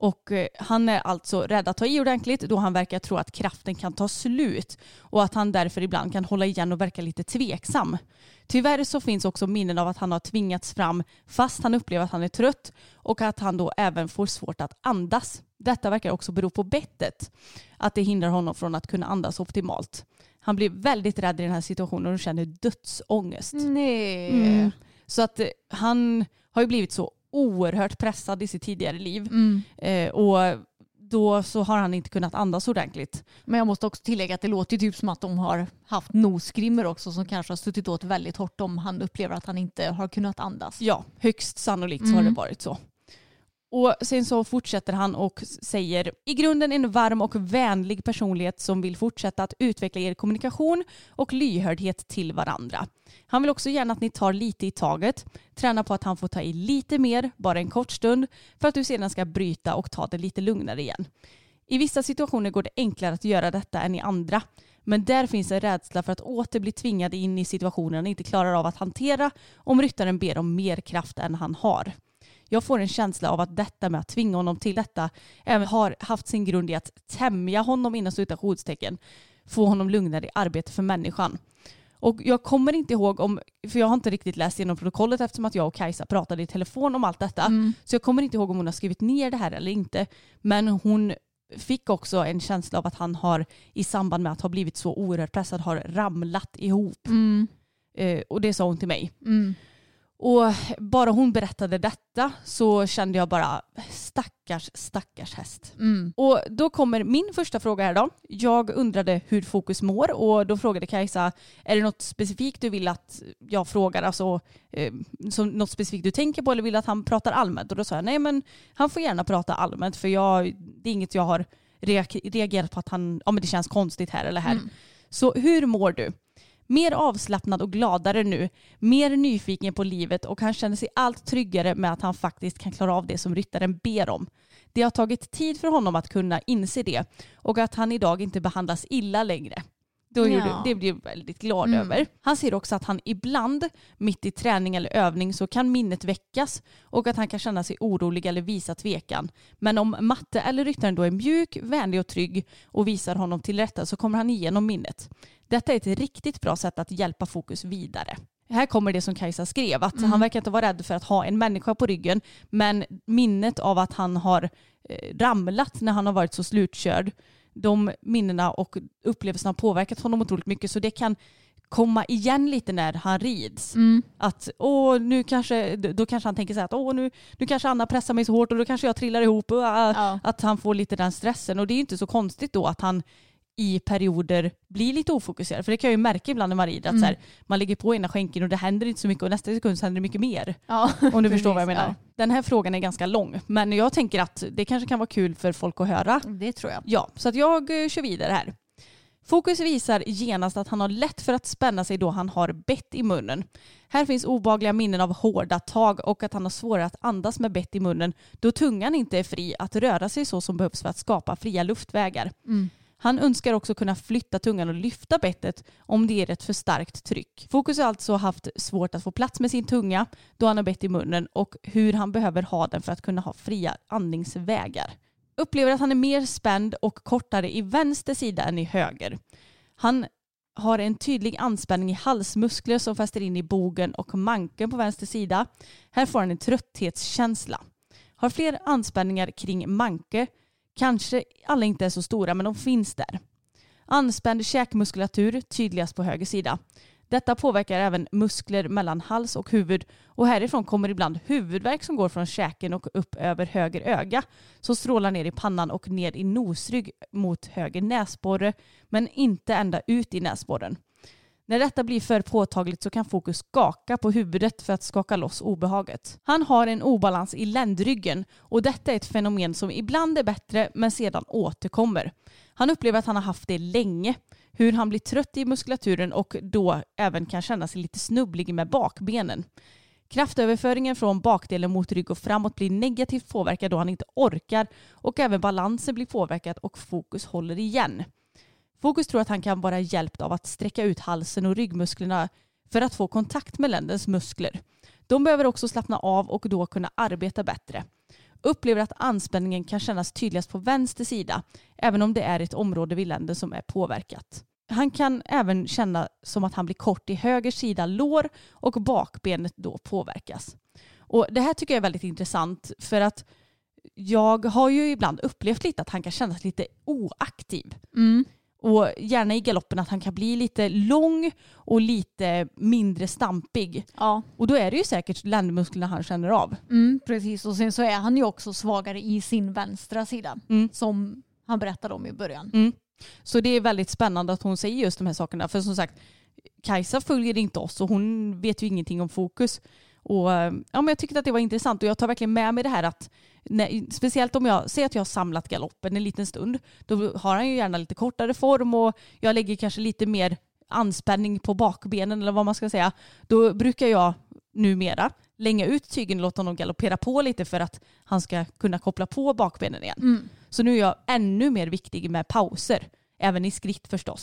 Och eh, han är alltså rädd att ta i ordentligt då han verkar tro att kraften kan ta slut och att han därför ibland kan hålla igen och verka lite tveksam. Tyvärr så finns också minnen av att han har tvingats fram fast han upplever att han är trött och att han då även får svårt att andas. Detta verkar också bero på bettet, att det hindrar honom från att kunna andas optimalt. Han blir väldigt rädd i den här situationen och känner dödsångest. Nej. Mm. Så att eh, han har ju blivit så oerhört pressad i sitt tidigare liv. Mm. Eh, och då så har han inte kunnat andas ordentligt. Men jag måste också tillägga att det låter typ som att de har haft nosgrimmer också som kanske har suttit åt väldigt hårt om han upplever att han inte har kunnat andas. Ja, högst sannolikt så har Mm. det varit så. Och sen så fortsätter han och säger i grunden en varm och vänlig personlighet som vill fortsätta att utveckla er kommunikation och lyhördhet till varandra. Han vill också gärna att ni tar lite i taget, träna på att han får ta i lite mer, bara en kort stund, för att du sedan ska bryta och ta det lite lugnare igen. I vissa situationer går det enklare att göra detta än i andra. Men där finns en rädsla för att åter bli tvingad in i situationen han inte klarar av att hantera om ryttaren ber om mer kraft än han har. Jag får en känsla av att detta med att tvinga honom till detta även har haft sin grund i att tämja honom inom citationstecken. Få honom lugnare i arbete för människan. Och jag kommer inte ihåg om, för jag har inte riktigt läst igenom protokollet eftersom att jag och Kajsa pratade i telefon om allt detta. Mm. Så jag kommer inte ihåg om hon har skrivit ner det här eller inte. Men hon fick också en känsla av att han har i samband med att ha blivit så oerhört pressad har ramlat ihop. Mm. Eh, och det sa hon till mig. Mm. Och bara hon berättade detta så kände jag bara stackars, stackars häst. Mm. Och då kommer min första fråga här då. Jag undrade hur Fokus mår och då frågade Kajsa, är det något specifikt du vill att jag frågar, alltså eh, som något specifikt du tänker på eller vill att han pratar allmänt? Och då sa jag, nej men han får gärna prata allmänt för jag, det är inget jag har reagerat på att han, ja men det känns konstigt här eller här. Mm. Så hur mår du? Mer avslappnad och gladare nu, mer nyfiken på livet och han känner sig allt tryggare med att han faktiskt kan klara av det som ryttaren ber om. Det har tagit tid för honom att kunna inse det och att han idag inte behandlas illa längre. Då Ja. gjorde, det blev jag väldigt glad Mm. över. Han ser också att han ibland, mitt i träning eller övning, så kan minnet väckas och att han kan känna sig orolig eller visa tvekan. Men om matte eller ryttaren då är mjuk, vänlig och trygg och visar honom till rätta så kommer han igenom minnet. Detta är ett riktigt bra sätt att hjälpa fokus vidare. Här kommer det som Kajsa skrev, att Mm. han verkar inte vara rädd för att ha en människa på ryggen, men minnet av att han har eh, ramlat när han har varit så slutkörd, de minnena och upplevelserna har påverkat honom otroligt mycket, så det kan komma igen lite när han rids. Mm. Att åh, nu kanske, då kanske han tänker så här att åh, nu, nu kanske Anna pressar mig så hårt och då kanske jag trillar ihop. Och, äh, Ja. Att han får lite den stressen och det är inte så konstigt då att han i perioder blir lite ofokuserad. För det kan jag ju märka ibland när man rider att Mm. så här, man ligger på ena skänken och det händer inte så mycket och nästa sekund så händer det mycket mer. Ja. Om du förstår vad jag menar. Den här frågan är ganska lång men jag tänker att det kanske kan vara kul för folk att höra. Ja, det tror jag. Ja, så att jag eh, kör vidare här. Fokus visar genast att han har lätt för att spänna sig då han har bett i munnen. Här finns obagliga minnen av hårda tag och att han har svårare att andas med bett i munnen då tungan inte är fri att röra sig så som behövs för att skapa fria luftvägar. Mm. Han önskar också kunna flytta tungan och lyfta bettet om det är ett för starkt tryck. Fokus har alltså haft svårt att få plats med sin tunga då han har bett i munnen och hur han behöver ha den för att kunna ha fria andningsvägar. Upplever att han är mer spänd och kortare i vänster sida än i höger. Han har en tydlig anspänning i halsmuskler som fäster in i bogen och manken på vänster sida. Här får han en trötthetskänsla. Har fler anspänningar kring manke. Kanske alla inte är så stora men de finns där. Anspänd käkmuskulatur tydligast på höger sida. Detta påverkar även muskler mellan hals och huvud och härifrån kommer ibland huvudvärk som går från käken och upp över höger öga som strålar ner i pannan och ner i nosrygg mot höger näsborre men inte ända ut i näsborren. När detta blir för påtagligt så kan fokus skaka på huvudet för att skaka loss obehaget. Han har en obalans i ländryggen och detta är ett fenomen som ibland är bättre men sedan återkommer. Han upplever att han har haft det länge hur han blir trött i muskulaturen och då även kan känna sig lite snubblig med bakbenen. Kraftöverföringen från bakdelen mot rygg och framåt blir negativt påverkad då han inte orkar och även balansen blir påverkad och fokus håller igen. Fokus tror att han kan vara hjälpt av att sträcka ut halsen och ryggmusklerna för att få kontakt med ländens muskler. De behöver också slappna av och då kunna arbeta bättre. Upplever att anspänningen kan kännas tydligast på vänster sida även om det är ett område vid länden som är påverkat. Han kan även känna som att han blir kort i höger sida lår och bakbenet då påverkas. Och Det här tycker jag är väldigt intressant för att jag har ju ibland upplevt lite att han kan kännas lite oaktiv. Mm. Och gärna i galoppen att han kan bli lite lång och lite mindre stampig. Ja, Och då är det ju säkert ländmusklerna han känner av. mm, precis. Och sen så är han ju också svagare i sin vänstra sida. Mm. Som han berättade om i början. Mm. Så det är väldigt spännande att hon säger just de här sakerna. För som sagt, Kajsa följer inte oss och hon vet ju ingenting om fokus. Och, eh, ja, men jag tyckte att det var intressant och jag tar verkligen med mig det här att när, speciellt om jag säger att jag har samlat galoppen en liten stund då har han ju gärna lite kortare form och jag lägger kanske lite mer anspänning på bakbenen eller vad man ska säga. Då brukar jag numera länga ut tygen och låta honom galoppera på lite för att han ska kunna koppla på bakbenen igen. Mm. Så nu är jag ännu mer viktig med pauser. Även i skritt förstås.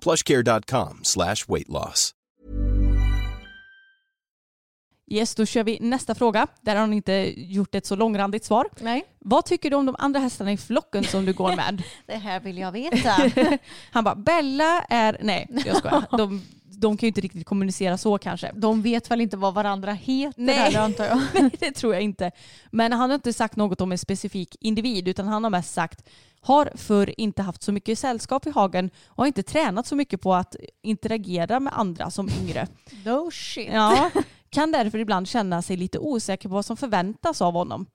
plushcare.com slash weight loss. Yes, då kör vi nästa fråga. Där har hon inte gjort ett så långrandigt svar. Nej, Vad tycker du om de andra hästarna i flocken som du går med? det här vill jag veta. Han bara, Bella är... Nej, jag skojar. De, de kan ju inte riktigt kommunicera så kanske. De vet väl inte vad varandra heter Nej. heller antar jag. Nej, det tror jag inte. Men han har inte sagt något om en specifik individ utan han har mest sagt har förr inte haft så mycket sällskap i hagen och har inte tränat så mycket på att interagera med andra som yngre. No shit. Ja, kan därför ibland känna sig lite osäker på vad som förväntas av honom.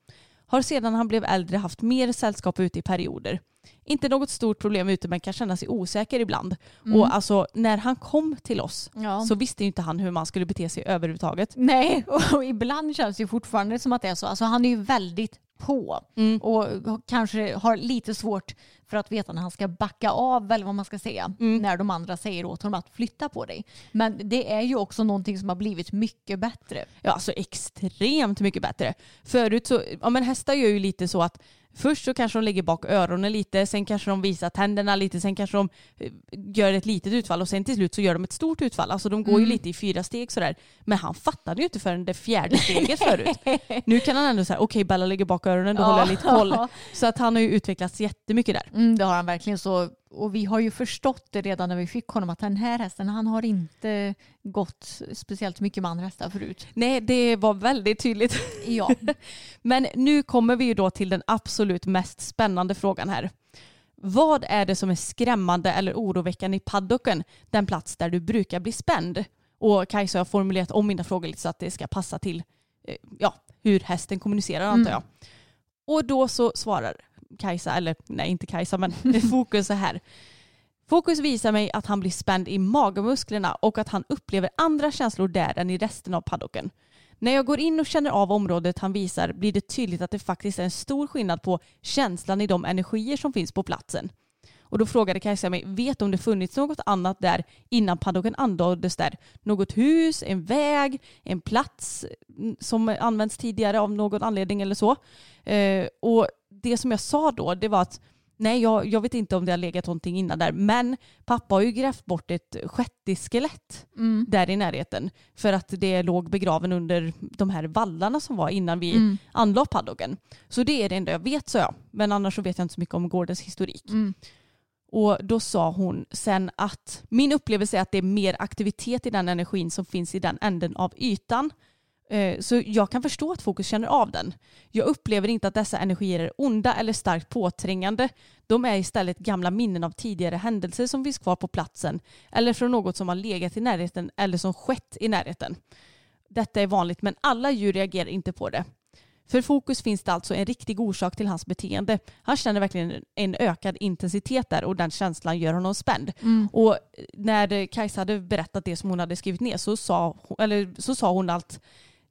Har sedan han blev äldre haft mer sällskap ute i perioder. Inte något stort problem ute men kan känna sig osäker ibland. Och alltså när han kom till oss Ja. så visste ju inte han hur man skulle bete sig överhuvudtaget. Nej, och ibland känns det fortfarande som att det är så. Alltså han är ju väldigt på. Mm. Och kanske har lite svårt för att veta när han ska backa av eller vad man ska säga. Mm. När de andra säger åt honom att flytta på dig. Men det är ju också någonting som har blivit mycket bättre. Ja, alltså extremt mycket bättre. Förut så, ja men hästar gör ju lite så att först så kanske de lägger bak öronen lite, sen kanske de visar tänderna lite, sen kanske de eh, gör ett litet utfall och sen till slut så gör de ett stort utfall. Alltså de går ju lite i fyra steg sådär. Men han fattade ju inte förrän det fjärde steget förut. Nu kan han ändå säga okej Bella lägger bak öronen, då Ja. håller jag lite koll. Så att han har ju utvecklats jättemycket där. Mm, det har han verkligen så. Och vi har ju förstått det redan när vi fick honom att den här hästen han har inte gått speciellt mycket med andra hästar förut. Nej, det var väldigt tydligt. Ja. Men nu kommer vi ju då till den absolut mest spännande frågan här. Vad är det som är skrämmande eller oroväckande i paddocken, den plats där du brukar bli spänd? Och Kajsa har formulerat om mina frågor lite så att det ska passa till eh, ja, hur hästen kommunicerar antar jag. Och då så svarar Kajsa, eller nej inte Kajsa men Fokus så här. Fokus visar mig att han blir spänd i magmusklerna och att han upplever andra känslor där än i resten av paddocken. När jag går in och känner av området han visar blir det tydligt att det faktiskt är en stor skillnad på känslan i de energier som finns på platsen. Och då frågade Kajsa mig, vet du om det funnits något annat där innan paddocken anlades där? Något hus, en väg, en plats som använts tidigare av någon anledning eller så. Eh, och det som jag sa då, det var att nej, jag, jag vet inte om det har legat någonting innan där, men pappa har ju grävt bort ett skelett Mm. där i närheten för att det låg begraven under de här vallarna som var innan vi Mm. anlade paddocken. Så det är det enda jag vet, sa jag. Men annars så vet jag inte så mycket om gårdens historik. Mm. Och då sa hon sen att min upplevelse är att det är mer aktivitet i den energin som finns i den änden av ytan. Eh, Så jag kan förstå att Fokus känner av den. Jag upplever inte att dessa energier är onda eller starkt påträngande. De är istället gamla minnen av tidigare händelser som finns kvar på platsen eller från något som har legat i närheten eller som skett i närheten. Detta är vanligt men alla djur reagerar inte på det. För Fokus finns det alltså en riktig orsak till hans beteende. Han känner verkligen en ökad intensitet där och den känslan gör honom spänd. Och när Kajsa hade berättat det som hon hade skrivit ner så sa, eller så sa hon att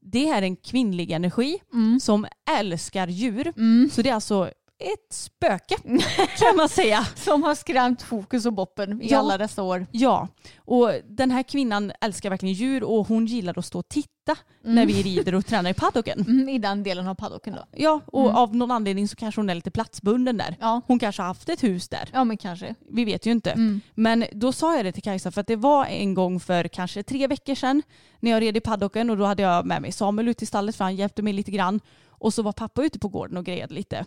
det är en kvinnlig energi som älskar djur. Så det är alltså ett spöke kan man säga. Som har skrämt Fokus och Boppen i Ja. alla dessa år. Ja, och den här kvinnan älskar verkligen djur och hon gillar att stå och titta när vi rider och tränar i paddocken. Mm, I den delen av paddocken då. Ja, och av någon anledning så kanske hon är lite platsbunden där. Ja. Hon kanske har haft ett hus där. Ja men kanske. Vi vet ju inte. Men då sa jag det till Kajsa för att det var en gång för kanske tre veckor sedan när jag red i paddocken och då hade jag med mig Samuel ut i stallet för han hjälpte mig lite grann. Och så var pappa ute på gården och grejade lite.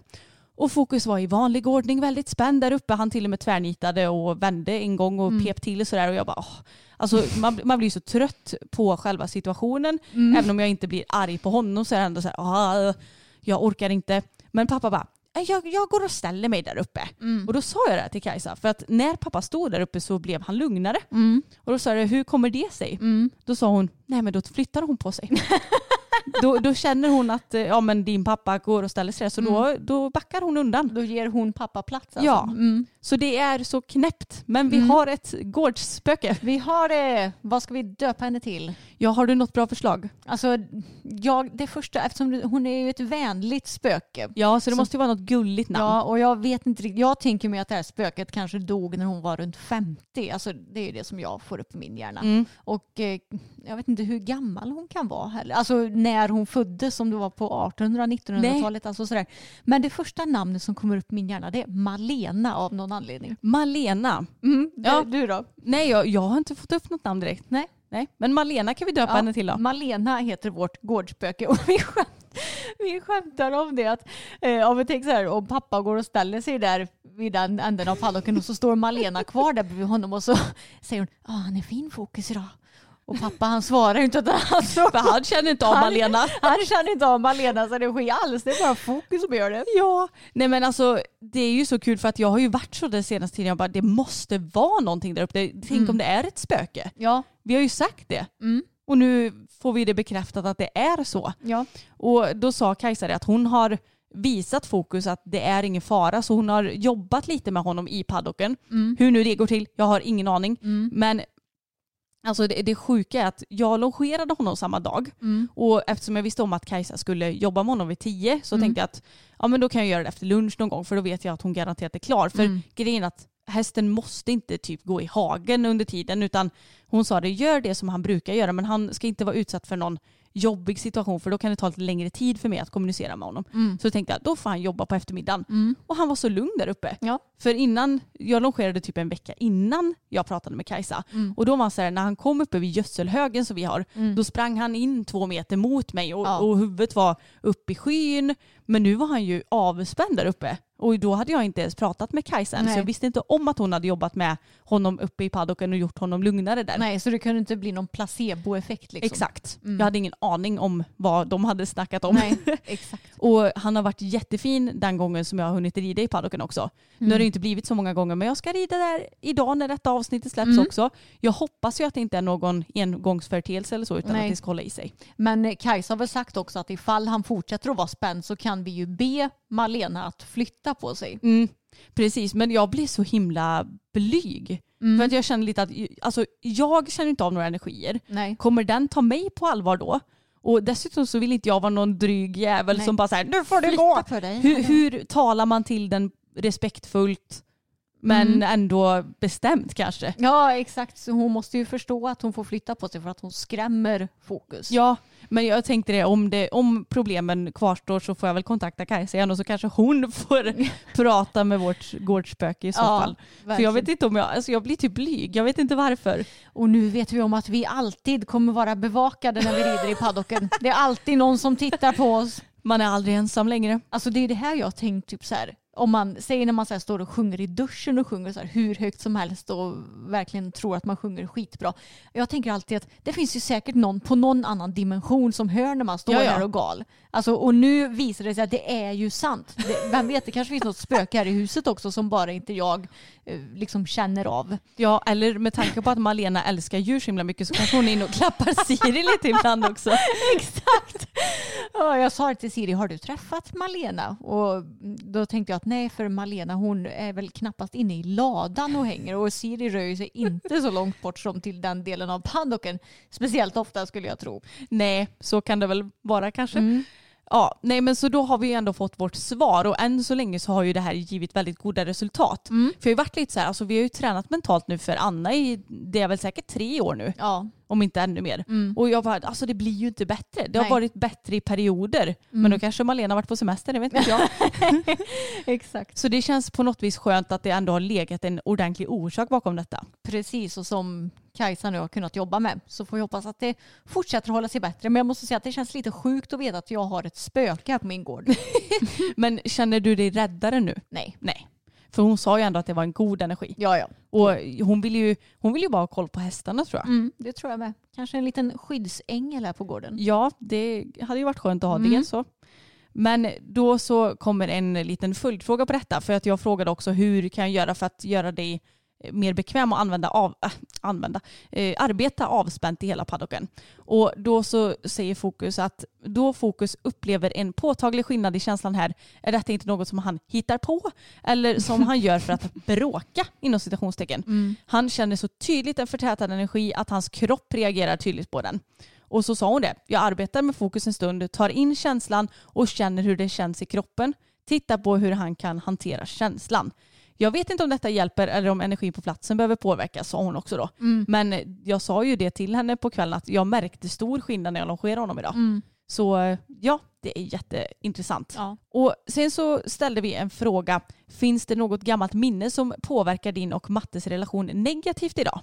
Och Fokus var i vanlig ordning väldigt spänd där uppe. Han till och med tvärnitade och vände en gång och pep till och sådär. Och jag bara, åh. Alltså, man, man blir så trött på själva situationen. Även om jag inte blir arg på honom så är det ändå så här, "Ah, jag orkar inte. Men pappa bara, "Eh, jag, jag går och ställer mig där uppe. Och då sa jag det till Kajsa. För att när pappa stod där uppe så blev han lugnare. Och då sa jag, hur kommer det sig? Då sa hon, nej men då flyttar hon på sig. då, då känner hon att eh, ja, men din pappa går och ställer sig där, så då, då backar hon undan. Då ger hon pappa plats alltså. Ja, Mm. så det är så knäppt. Men vi har ett gårdsspöke. Vi har det. Vad ska vi döpa henne till? Ja, har du något bra förslag? Alltså, jag, det första, eftersom hon är ju ett vänligt spöke. Ja, så det Så- måste ju vara något gulligt namn. Ja, och jag vet inte riktigt. Jag tänker mig att det här spöket kanske dog när hon var runt 50. Alltså det är ju det som jag får upp i min hjärna. Mm. Och eh, jag vet inte hur gammal hon kan vara heller. Alltså när hon föddes, om det var på 1800-1900-talet. Alltså sådär. Men det första namnet som kommer upp i min hjärna det är Malena av någon anledning. Malena. Mm, Ja. du, då? Nej, jag, jag har inte fått upp något namn direkt. Nej. Nej. Men Malena kan vi döpa Ja, henne till då. Malena heter vårt gårdsspöke och vi, skämt, vi skämtar om det. Att, eh, om vi tänker så här, om pappa går och ställer sig där vid den änden av paddocken och så står Malena kvar där bredvid honom och så säger hon ah, han är fin fokus idag. Och pappa han svarar ju inte utan han, så, För han känner inte av Han- Malena. han känner inte av Malenas energi alls. Det är bara fokus som gör det. Ja, nej men alltså det är ju så kul för att jag har ju varit så den senaste tiden. Jag bara, det måste vara någonting där uppe. Tänk om det är ett spöke. Ja. Vi har ju sagt det. Mm. Och nu får vi det bekräftat att det är så. Ja. Och då sa Kajsa det att hon har visat fokus att det är ingen fara så hon har jobbat lite med honom i paddocken. Mm. Hur nu det går till, jag har ingen aning. Men Alltså det, det sjuka är att jag longerade honom samma dag Mm. och eftersom jag visste om att Kajsa skulle jobba med honom vid tio så Mm. tänkte jag att ja, men då kan jag göra det efter lunch någon gång för då vet jag att hon garanterat är klar. För Mm. grejen är att hästen måste inte typ gå i hagen under tiden utan hon sa det gör det som han brukar göra men han ska inte vara utsatt för någon jobbig situation för då kan det ta lite längre tid för mig att kommunicera med honom. Mm. Så då tänkte jag då får han jobba på eftermiddagen. Mm. Och han var så lugn där uppe. Ja. För innan, jag longerade typ en vecka innan jag pratade med Kajsa. Mm. Och då var han så här, när han kom uppe vid gödselhögen som vi har, Mm. då sprang han in två meter mot mig och, Ja. och huvudet var uppe i skyn. Men nu var han ju avspänd där uppe. Och då hade jag inte ens pratat med Kajsa än, så jag visste inte om att hon hade jobbat med honom uppe i paddocken och gjort honom lugnare där. Nej, så det kunde inte bli någon placeboeffekt liksom. Exakt. Mm. Jag hade ingen aning om vad de hade snackat om. Nej, exakt. Och han har varit jättefin den gången som jag har hunnit rida i paddocken också. Nu har det inte blivit så många gånger men jag ska rida där idag när detta avsnittet släpps Mm. också. Jag hoppas ju att det inte är någon engångsföreteelse eller så utan Nej. att det ska hålla i sig. Men Kajsa har väl sagt också att ifall han fortsätter att vara spänd så kan vi ju be Malena att flytta på sig. Mm, precis, men jag blir så himla blyg. Mm. För att jag känner lite att, alltså jag känner inte av några energier. Nej. Kommer den ta mig på allvar då? Och dessutom så vill inte jag vara någon dryg jävel Nej. som bara säger nu får du gå. Hur, hur talar man till den respektfullt men Mm. ändå bestämt kanske? Ja, exakt. Så hon måste ju förstå att hon får flytta på sig för att hon skrämmer fokus. Ja, men jag tänkte det om, det, om problemen kvarstår så får jag väl kontakta Kajsa igen och så kanske hon får prata med vårt gårdsspöke i så Ja, fall. För verkligen. jag vet inte om jag, alltså jag blir typ blyg, jag vet inte varför. Och nu vet vi om att vi alltid kommer vara bevakade när vi rider i paddocken. Det är alltid någon som tittar på oss. Man är aldrig ensam längre. Alltså det är det här jag tänkt typ så här. Om man säger när man så står och sjunger i duschen och sjunger så hur högt som helst och verkligen tror att man sjunger skitbra. Jag tänker alltid att det finns ju säkert någon på någon annan dimension som hör när man står Ja, ja. där och gal. Alltså, och nu visar det sig att det är ju sant. Det, vem vet, det kanske finns något spöke här i huset också som bara inte jag liksom känner av. Ja, eller med tanke på att Malena älskar djur så himla mycket så kanske hon är inne och klappar Siri lite ibland också. Exakt. Ja, jag sa till Siri, har du träffat Malena? Och då tänkte jag att nej, för Malena hon är väl knappast inne i ladan och hänger och Siri rör sig inte så långt bort som till den delen av paddocken. Speciellt ofta skulle jag tro. Nej, så kan det väl vara kanske. Mm. Ja, nej men så då har vi ändå fått vårt svar och än så länge så har ju det här givit väldigt goda resultat. Mm. För jag har varit lite så här, alltså vi har ju tränat mentalt nu för Anna i, det är väl säkert tre år nu, Ja. Om inte ännu mer. Mm. Och jag bara, alltså det blir ju inte bättre. Det har Nej. varit bättre i perioder. Men Mm. då kanske Malena varit på semester, det vet inte jag. Exakt. så det känns på något vis skönt att det ändå har legat en ordentlig orsak bakom detta. Precis, och som Kajsa nu har kunnat jobba med så får vi hoppas att det fortsätter hålla sig bättre. Men jag måste säga att det känns lite sjukt att veta att jag har ett spöke här på min gård. Men känner du dig räddare nu? Nej. Nej. För hon sa ju ändå att det var en god energi. Ja, ja. Och hon vill ju, hon vill ju bara ha koll på hästarna tror jag. Mm, det tror jag med. Kanske en liten skyddsängel här på gården. Ja, det hade ju varit skönt att ha Mm. det så. Men då så kommer en liten följdfråga på detta. För att jag frågade också hur kan jag göra för att göra dig mer bekväm och använda, av, äh, använda eh, arbeta avspänt i hela paddocken. Och då så säger Fokus att då Fokus upplever en påtaglig skillnad i känslan här är detta inte något som han hittar på eller som han gör för att bråka inom citationstecken. Mm. Han känner så tydligt en förtätad energi att hans kropp reagerar tydligt på den. Och så sa hon det. Jag arbetar med fokus en stund, tar in känslan och känner hur det känns i kroppen. Tittar på hur han kan hantera känslan. Jag vet inte om detta hjälper eller om energin på platsen behöver påverkas, sa hon också då. Mm. Men jag sa ju det till henne på kvällen att jag märkte stor skillnad när jag longerade honom idag. Mm. Så ja, det är jätteintressant. Ja. Och sen så ställde vi en fråga. Finns det något gammalt minne som påverkar din och Mattes relation negativt idag?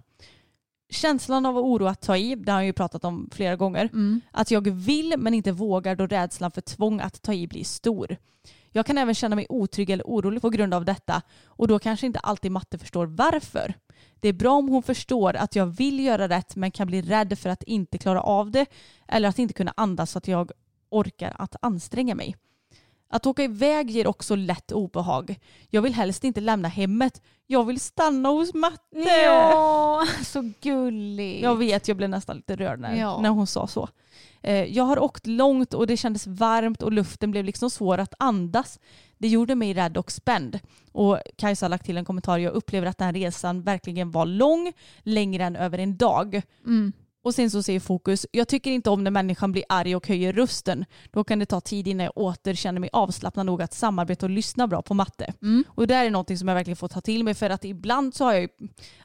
Känslan av oro att ta i, det har jag ju pratat om flera gånger. Mm. Att jag vill men inte vågar då rädslan för tvång att ta i blir stor. Jag kan även känna mig otrygg eller orolig på grund av detta och då kanske inte alltid matte förstår varför. Det är bra om hon förstår att jag vill göra rätt men kan bli rädd för att inte klara av det eller att inte kunna andas så att jag orkar att anstränga mig. Att åka iväg ger också lätt obehag. Jag vill helst inte lämna hemmet. Jag vill stanna hos matte. Ja, så gulligt. Jag vet, jag blev nästan lite rörd när, Ja. när hon sa så. Eh, jag har åkt långt och det kändes varmt och luften blev liksom svår att andas. Det gjorde mig rädd och spänd. Och Kajsa har lagt till en kommentar. Jag upplever att den här resan verkligen var lång, längre än över en dag. Mm. Och sen så säger Fokus, jag tycker inte om när människan blir arg och höjer rösten. Då kan det ta tid innan jag åter känner mig avslappnad nog att samarbeta och lyssna bra på matte. Mm. Och det här är någonting som jag verkligen får ta till mig för att ibland så har jag ju,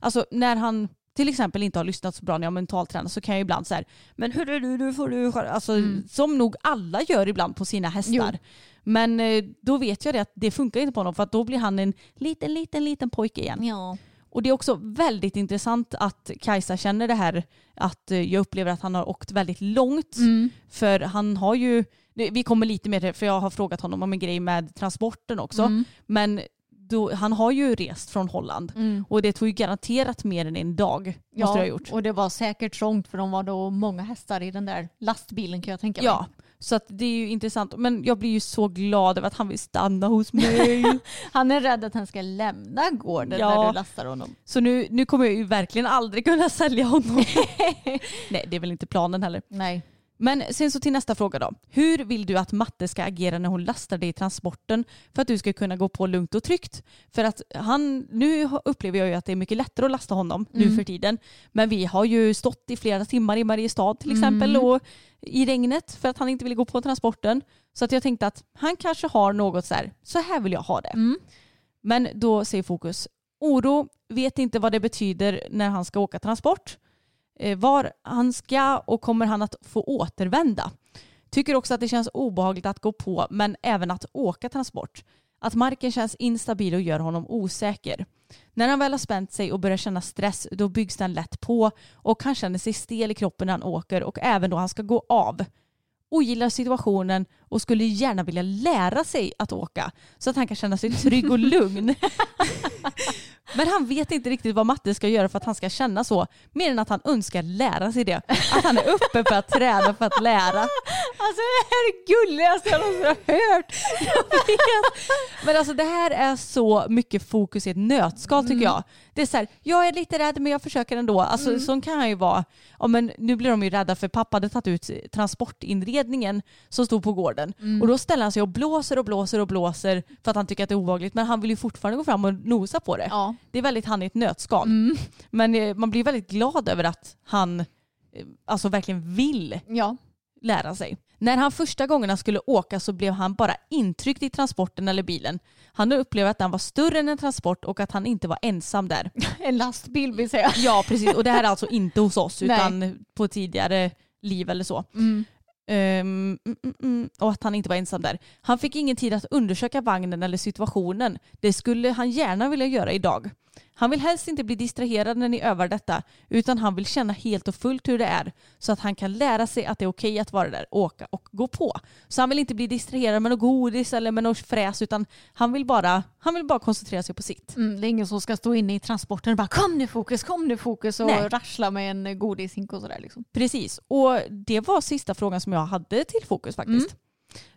alltså när han till exempel inte har lyssnat så bra när jag mentaltränar så kan jag ibland så här, men hur är du, du får du skära-" alltså Mm. som nog alla gör ibland på sina hästar. Jo. Men eh, då vet jag det att det funkar inte på honom för att då blir han en liten, liten, liten pojke igen. Ja. Och det är också väldigt intressant att Kajsa känner det här att eh, jag upplever att han har åkt väldigt långt. Mm. För han har ju, vi kommer lite mer för jag har frågat honom om en grej med transporten också. Mm. Men då, han har ju rest från Holland Mm. och det tog ju garanterat mer än en dag. Gjort. och det var säkert trångt för de var då många hästar i den där lastbilen kan jag tänka mig. Ja, så att det är ju intressant. Men jag blir ju så glad över att han vill stanna hos mig. Han är rädd att han ska lämna gården Ja. när du lastar honom. så nu, nu kommer jag ju verkligen aldrig kunna sälja honom. Nej, det är väl inte planen heller. Nej. Men sen så till nästa fråga då. Hur vill du att matte ska agera när hon lastar dig i transporten för att du ska kunna gå på lugnt och tryggt? För att han, nu upplever jag ju att det är mycket lättare att lasta honom nu Mm. för tiden. Men vi har ju stått i flera timmar i Mariestad till exempel Mm. och i regnet för att han inte ville gå på transporten. Så att jag tänkte att han kanske har något så här, så här vill jag ha det. Mm. Men då säger Fokus, oro, vet inte vad det betyder när han ska åka transport. Eh, var han ska och kommer han att få återvända. Tycker också att det känns obehagligt att gå på men även att åka transport. Att marken känns instabil och gör honom osäker. När han väl har spänt sig och börjar känna stress då byggs den lätt på och han känner sig stel i kroppen när han åker och även då han ska gå av. Ogillar situationen och skulle gärna vilja lära sig att åka så att han kan känna sig trygg och lugn. Men han vet inte riktigt vad matte ska göra för att han ska känna så. Mer än att han önskar lära sig det. Att han är uppe för att träna för att lära. Alltså det här är det gulligaste jag någonsin har hört. Jag vet. Men alltså det här är så mycket fokus i ett nötskal tycker jag. Det är så här, jag är lite rädd men jag försöker ändå. Alltså sån kan han ju vara. Ja, men nu blir de ju rädda för pappa hade tagit ut transportinredningen som stod på gården. Och då ställer han sig och blåser och blåser och blåser för att han tycker att det är obehagligt. Men han vill ju fortfarande gå fram och nosa på det. Ja. Det är väldigt han i ett nötskal. Men eh, man blir väldigt glad över att han eh, alltså verkligen vill Ja. lära sig. När han första gångerna skulle åka så blev han bara intryckt i transporten eller bilen. Han upplevde att den var större än en transport och att han inte var ensam där. En lastbil vill säga. Ja precis och det här är alltså inte hos oss Nej. utan på tidigare liv eller så. Mm. Um, mm, mm, och att han inte var ensam där. Han fick ingen tid att undersöka vagnen eller situationen. Det skulle han gärna vilja göra idag. Han vill helst inte bli distraherad när ni övar detta utan han vill känna helt och fullt hur det är så att han kan lära sig att det är okej att vara där, åka och gå på. Så han vill inte bli distraherad med något godis eller med något fräs utan han vill bara, han vill bara koncentrera sig på sitt. Mm, det är ingen som ska stå inne i transporten och bara kom nu fokus, kom nu fokus och Nej. rassla med en godishink och sådär liksom. Precis, och det var sista frågan som jag hade till fokus faktiskt.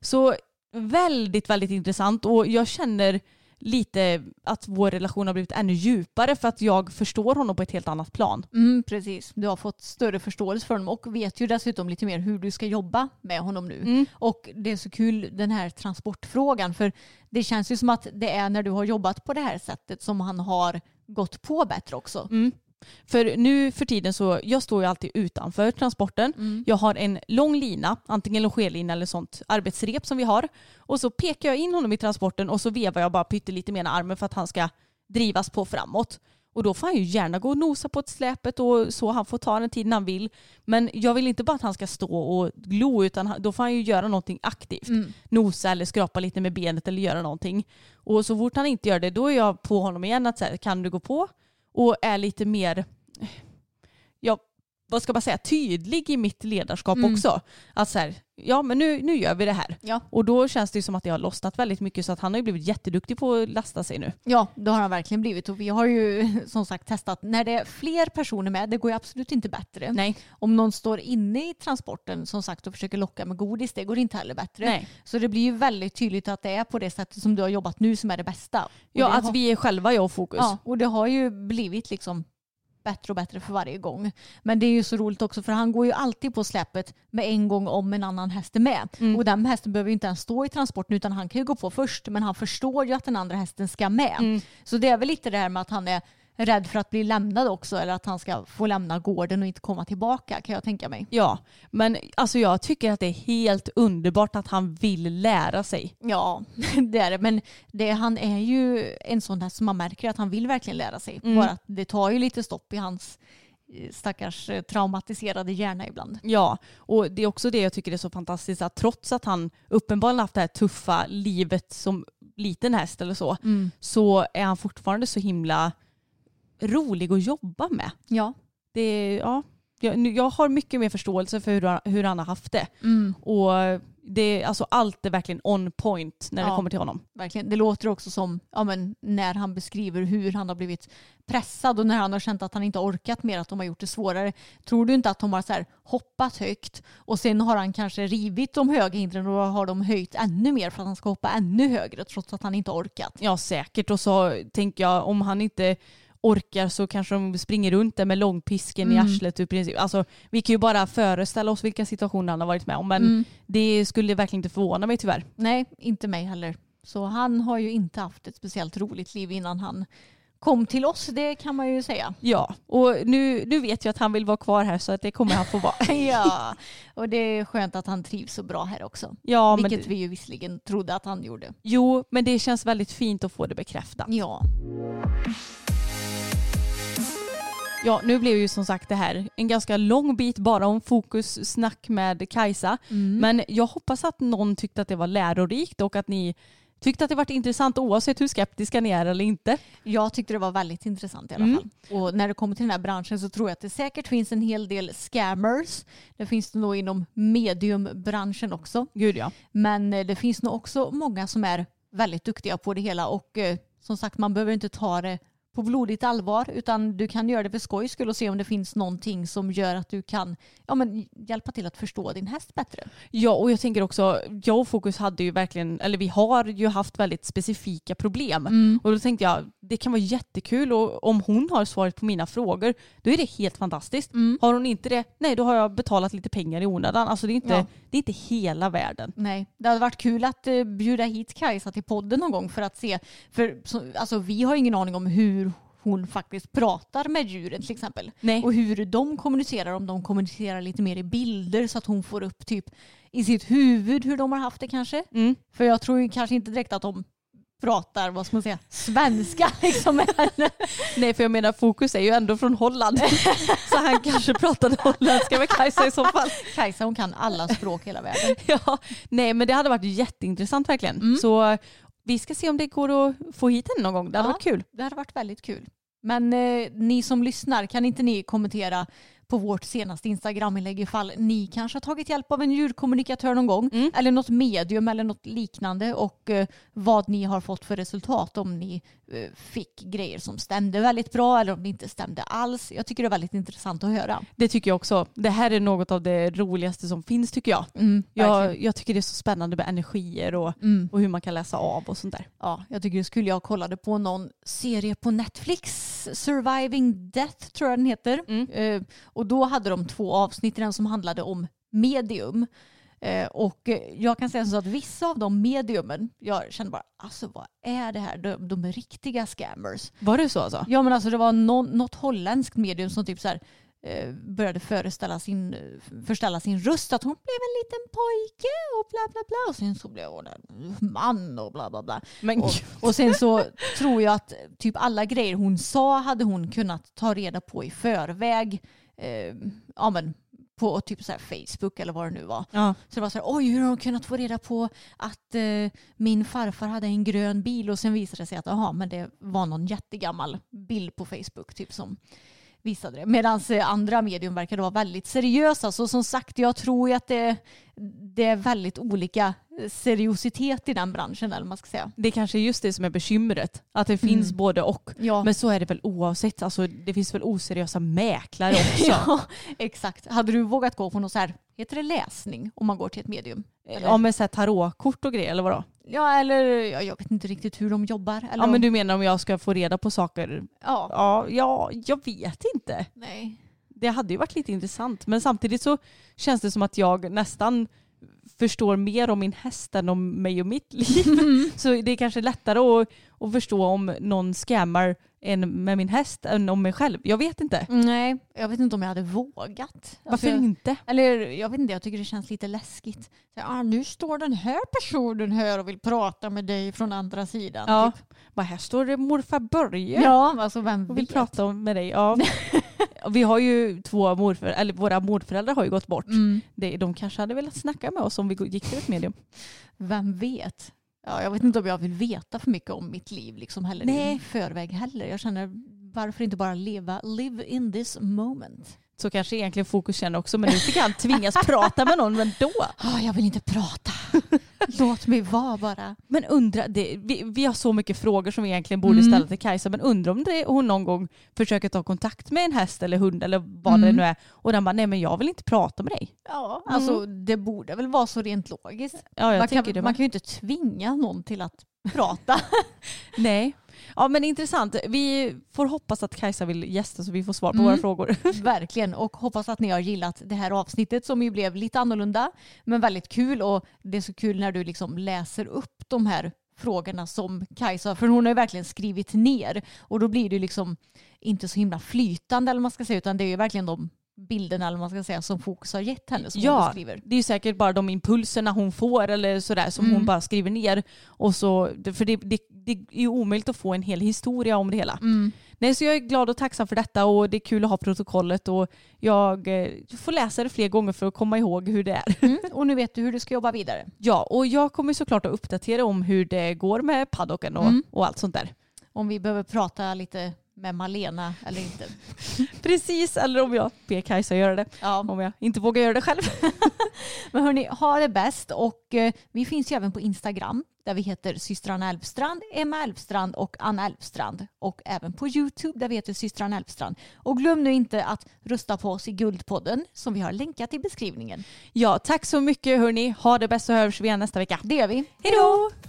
Så väldigt, väldigt intressant och jag känner lite att vår relation har blivit ännu djupare för att jag förstår honom på ett helt annat plan. Mm, precis, du har fått större förståelse för honom och vet ju dessutom lite mer hur du ska jobba med honom nu. Mm. Och det är så kul den här transportfrågan för det känns ju som att det är när du har jobbat på det här sättet som han har gått på bättre också. Mm. För nu för tiden så, jag står ju alltid utanför transporten. Mm. Jag har en lång lina, antingen longerlina eller sånt arbetsrep som vi har. Och så pekar jag in honom i transporten och så vevar jag bara pyttelite med ena armen för att han ska drivas på framåt. Och då får han ju gärna gå och nosa på ett släpet och så han får ta den tiden han vill. Men jag vill inte bara att han ska stå och glo utan då får han ju göra någonting aktivt. Mm. Nosa eller skrapa lite med benet eller göra någonting. Och så fort han inte gör det då är jag på honom igen att så här, kan du gå på? Och är lite mer, vad ska man säga, tydlig i mitt ledarskap Mm. också. Att så här, ja men nu, nu gör vi det här. Ja. Och då känns det ju som att det har lossnat väldigt mycket så att han har ju blivit jätteduktig på att lasta sig nu. Ja, det har han verkligen blivit och vi har ju som sagt testat när det är fler personer med, det går ju absolut inte bättre. Nej. Om någon står inne i transporten som sagt och försöker locka med godis, det går inte heller bättre. Nej. Så det blir ju väldigt tydligt att det är på det sättet som du har jobbat nu som är det bästa. Och Ja, det att har, vi är själva jag och Fokus. ja, och det har ju blivit liksom bättre och bättre för varje gång. Men det är ju så roligt också för han går ju alltid på släppet med en gång om en annan häst är med. Mm. Och den hästen behöver ju inte ens stå i transporten utan han kan ju gå på först men han förstår ju att den andra hästen ska med. Mm. Så det är väl lite det här med att han är rädd för att bli lämnad också eller att han ska få lämna gården och inte komma tillbaka kan jag tänka mig. Ja, men alltså jag tycker att det är helt underbart att han vill lära sig. Ja, det är det. Men det, han är ju en sån där som man märker att han vill verkligen lära sig. Mm. Bara att det tar ju lite stopp i hans eh, stackars eh, traumatiserade hjärna ibland. Ja, och det är också det jag tycker är så fantastiskt att trots att han uppenbarligen haft det här tuffa livet som liten häst eller så, så är han fortfarande så himla rolig att jobba med. Ja. Det, ja, jag, jag har mycket mer förståelse för hur, hur han har haft det. Och det, alltså allt är verkligen on point när det Ja. kommer till honom. Verkligen. Det låter också som ja, men, när han beskriver hur han har blivit pressad och när han har känt att han inte orkat mer, att de har gjort det svårare. Tror du inte att de har så här, hoppat högt och sen har han kanske rivit de höga hindren och har de höjt ännu mer för att han ska hoppa ännu högre trots att han inte orkat? Ja säkert och så tänker jag om han inte orkar så kanske de springer runt där med långpisken i arslet i princip. Alltså, vi kan ju bara föreställa oss vilka situationer han har varit med om men det skulle verkligen inte förvåna mig tyvärr. Nej, inte mig heller. Så han har ju inte haft ett speciellt roligt liv innan han kom till oss, det kan man ju säga. Ja, och nu, nu vet jag att han vill vara kvar här så att det kommer han få vara. ja, och det är skönt att han trivs så bra här också. Ja, men Vilket det, vi ju visserligen trodde att han gjorde. jo, men det känns väldigt fint att få det bekräftat. Ja, Ja, nu blev ju som sagt det här en ganska lång bit bara om fokussnack med Kajsa. Men jag hoppas att någon tyckte att det var lärorikt och att ni tyckte att det varit intressant oavsett hur skeptiska ni är eller inte. jag tyckte det var väldigt intressant i alla Mm. fall. Och när det kommer till den här branschen så tror jag att det säkert finns en hel del scammers. Det finns det nog inom mediumbranschen också. Gud ja. Men eh, det finns nog också många som är väldigt duktiga på det hela och eh, som sagt man behöver inte ta det på blodigt allvar utan du kan göra det för skojs skull och se om det finns någonting som gör att du kan ja, men, hjälpa till att förstå din häst bättre. Ja, och jag tänker också, jag och Fokus hade ju verkligen, eller vi har ju haft väldigt specifika problem. Och då tänkte jag, det kan vara jättekul och om hon har svaret på mina frågor, då är det helt fantastiskt. Har hon inte det, nej då har jag betalat lite pengar i onödan. Alltså det är inte, Ja. det är inte hela världen. Nej, det hade varit kul att eh, bjuda hit Kajsa till podden någon gång för att se. För så, alltså, vi har ingen aning om hur hon faktiskt pratar med djuren till exempel. Nej. Och hur de kommunicerar, om de kommunicerar lite mer i bilder så att hon får upp typ i sitt huvud hur de har haft det kanske. Mm. För jag tror ju kanske inte direkt att de pratar, vad ska man säga, svenska liksom med henne. Nej för jag menar Fokus är ju ändå från Holland. så han kanske pratade holländska med Kajsa i så fall. Kajsa hon kan alla språk i hela världen. Ja, nej men det hade varit jätteintressant verkligen. Mm. Så vi ska se om det går att få hit henne någon gång. Det hade Ja. varit kul. Det hade varit väldigt kul. Men eh, ni som lyssnar, kan inte ni kommentera på vårt senaste Instagram-inlägg ifall ni kanske har tagit hjälp av en djurkommunikatör någon gång Mm. eller något medium eller något liknande och eh, vad ni har fått för resultat om ni eh, fick grejer som stämde väldigt bra eller om det inte stämde alls. Jag tycker det är väldigt intressant att höra. Det tycker jag också. Det här är något av det roligaste som finns tycker jag. Mm, Jag, jag tycker det är så spännande med energier och, Mm. och hur man kan läsa av och sånt där. Ja, jag tycker det skulle jag kollade på någon serie på Netflix, Surviving Death tror jag den heter. Eh, och då hade de två avsnitt i den som handlade om medium. Eh, och jag kan säga så att vissa av de mediumen, jag kände bara alltså vad är det här? De, de är riktiga scammers. Var det så alltså? Ja men alltså det var någon, något holländskt medium som typ så här eh, började föreställa sin, förställa sin röst att hon blev en liten pojke och bla bla bla och sen så blev hon en man och bla bla bla. Men Och, och sen så tror jag att typ alla grejer hon sa hade hon kunnat ta reda på i förväg. Eh, ja men på typ så Facebook eller vad det nu var. ja. Så det var så här, oj hur har de kunnat få reda på att eh, min farfar hade en grön bil och sen visade det sig att aha, men det var någon jättegammal bild på Facebook typ som visade det. Medan andra medium verkade vara väldigt seriösa. Så som sagt, jag tror ju att det, det är väldigt olika seriositet i den branschen eller man ska säga. Det kanske är just det som är bekymret. Att det finns Mm. både och. Ja. Men så är det väl oavsett. Alltså, det finns väl oseriösa mäklare också. ja, exakt. Hade du vågat gå på något så här, heter det läsning om man går till ett medium? Eller? Ja med så här tarotkort och grejer eller vadå? Ja, eller ja, jag vet inte riktigt hur de jobbar. Eller Ja om- men du menar om jag ska få reda på saker? Ja. Ja, ja jag vet inte. Nej. Det hade ju varit lite intressant. Men samtidigt så känns det som att jag nästan förstår mer om min häst än om mig och mitt liv. Så det är kanske lättare att, att förstå om någon scammar en med min häst än om mig själv. Jag vet inte. Nej, jag vet inte om jag hade vågat. Varför Alltså, jag, inte? Eller jag vet inte, jag tycker det känns lite läskigt. Så, ah, nu står den här personen här och vill prata med dig från andra sidan. Ja. Typ. Bara här står det morfar Börje ja alltså vem och vill vet? prata med dig. Ja. Vi har ju två morföräldrar, eller våra morföräldrar har ju gått bort. Mm. De kanske hade velat snacka med oss om vi gick till ett medium. Vem vet? Ja, jag vet inte om jag vill veta för mycket om mitt liv liksom heller Nej. i förväg heller. Jag känner varför inte bara leva, live in this moment. Så kanske egentligen fokus känner också, men nu tycker han tvingas prata med någon men då. Ah, jag vill inte prata. Låt mig vara bara. Men undra, det, vi, vi har så mycket frågor som vi egentligen borde Mm. ställa till Kajsa, men undrar om det, hon någon gång försöker ta kontakt med en häst eller hund eller vad Mm. det nu är och den bara, nej men jag vill inte prata med dig. Ja, alltså det borde väl vara så rent logiskt. Ja, man, kan, man kan ju inte tvinga någon till att prata. Nej. Ja men intressant. Vi får hoppas att Kajsa vill gästa så vi får svar på Mm. våra frågor. Verkligen. Och hoppas att ni har gillat det här avsnittet som ju blev lite annorlunda men väldigt kul. Och det är så kul när du liksom läser upp de här frågorna som Kajsa, för hon har ju verkligen skrivit ner. Och då blir det liksom inte så himla flytande eller vad man ska säga utan det är ju verkligen de bilderna eller man ska säga som Fokus har gett henne som hon Ja, beskriver. det är ju säkert bara de impulserna hon får eller sådär som Mm. hon bara skriver ner. Och så, för det, det, det är ju omöjligt att få en hel historia om det hela. Mm. Nej, så jag är glad och tacksam för detta och det är kul att ha protokollet och jag eh, får läsa det fler gånger för att komma ihåg hur det är. Mm. Och nu vet du hur du ska jobba vidare. Ja, och jag kommer såklart att uppdatera om hur det går med paddocken och, Mm. och allt sånt där. Om vi behöver prata lite med Malena eller inte. Precis, eller om jag ber Kajsa göra det. Ja. Om jag inte vågar göra det själv. Men hörni, ha det bäst och eh, vi finns ju även på Instagram där vi heter systrarna Elfstrand, Emma Elfstrand och Anna Elfstrand och även på Youtube där vi heter systrarna Elfstrand. Och glöm nu inte att rösta på oss i Guldpodden som vi har länkat i beskrivningen. Ja, tack så mycket hörni. Ha det bäst så hörs vi igen nästa vecka. Det gör vi. Hej då!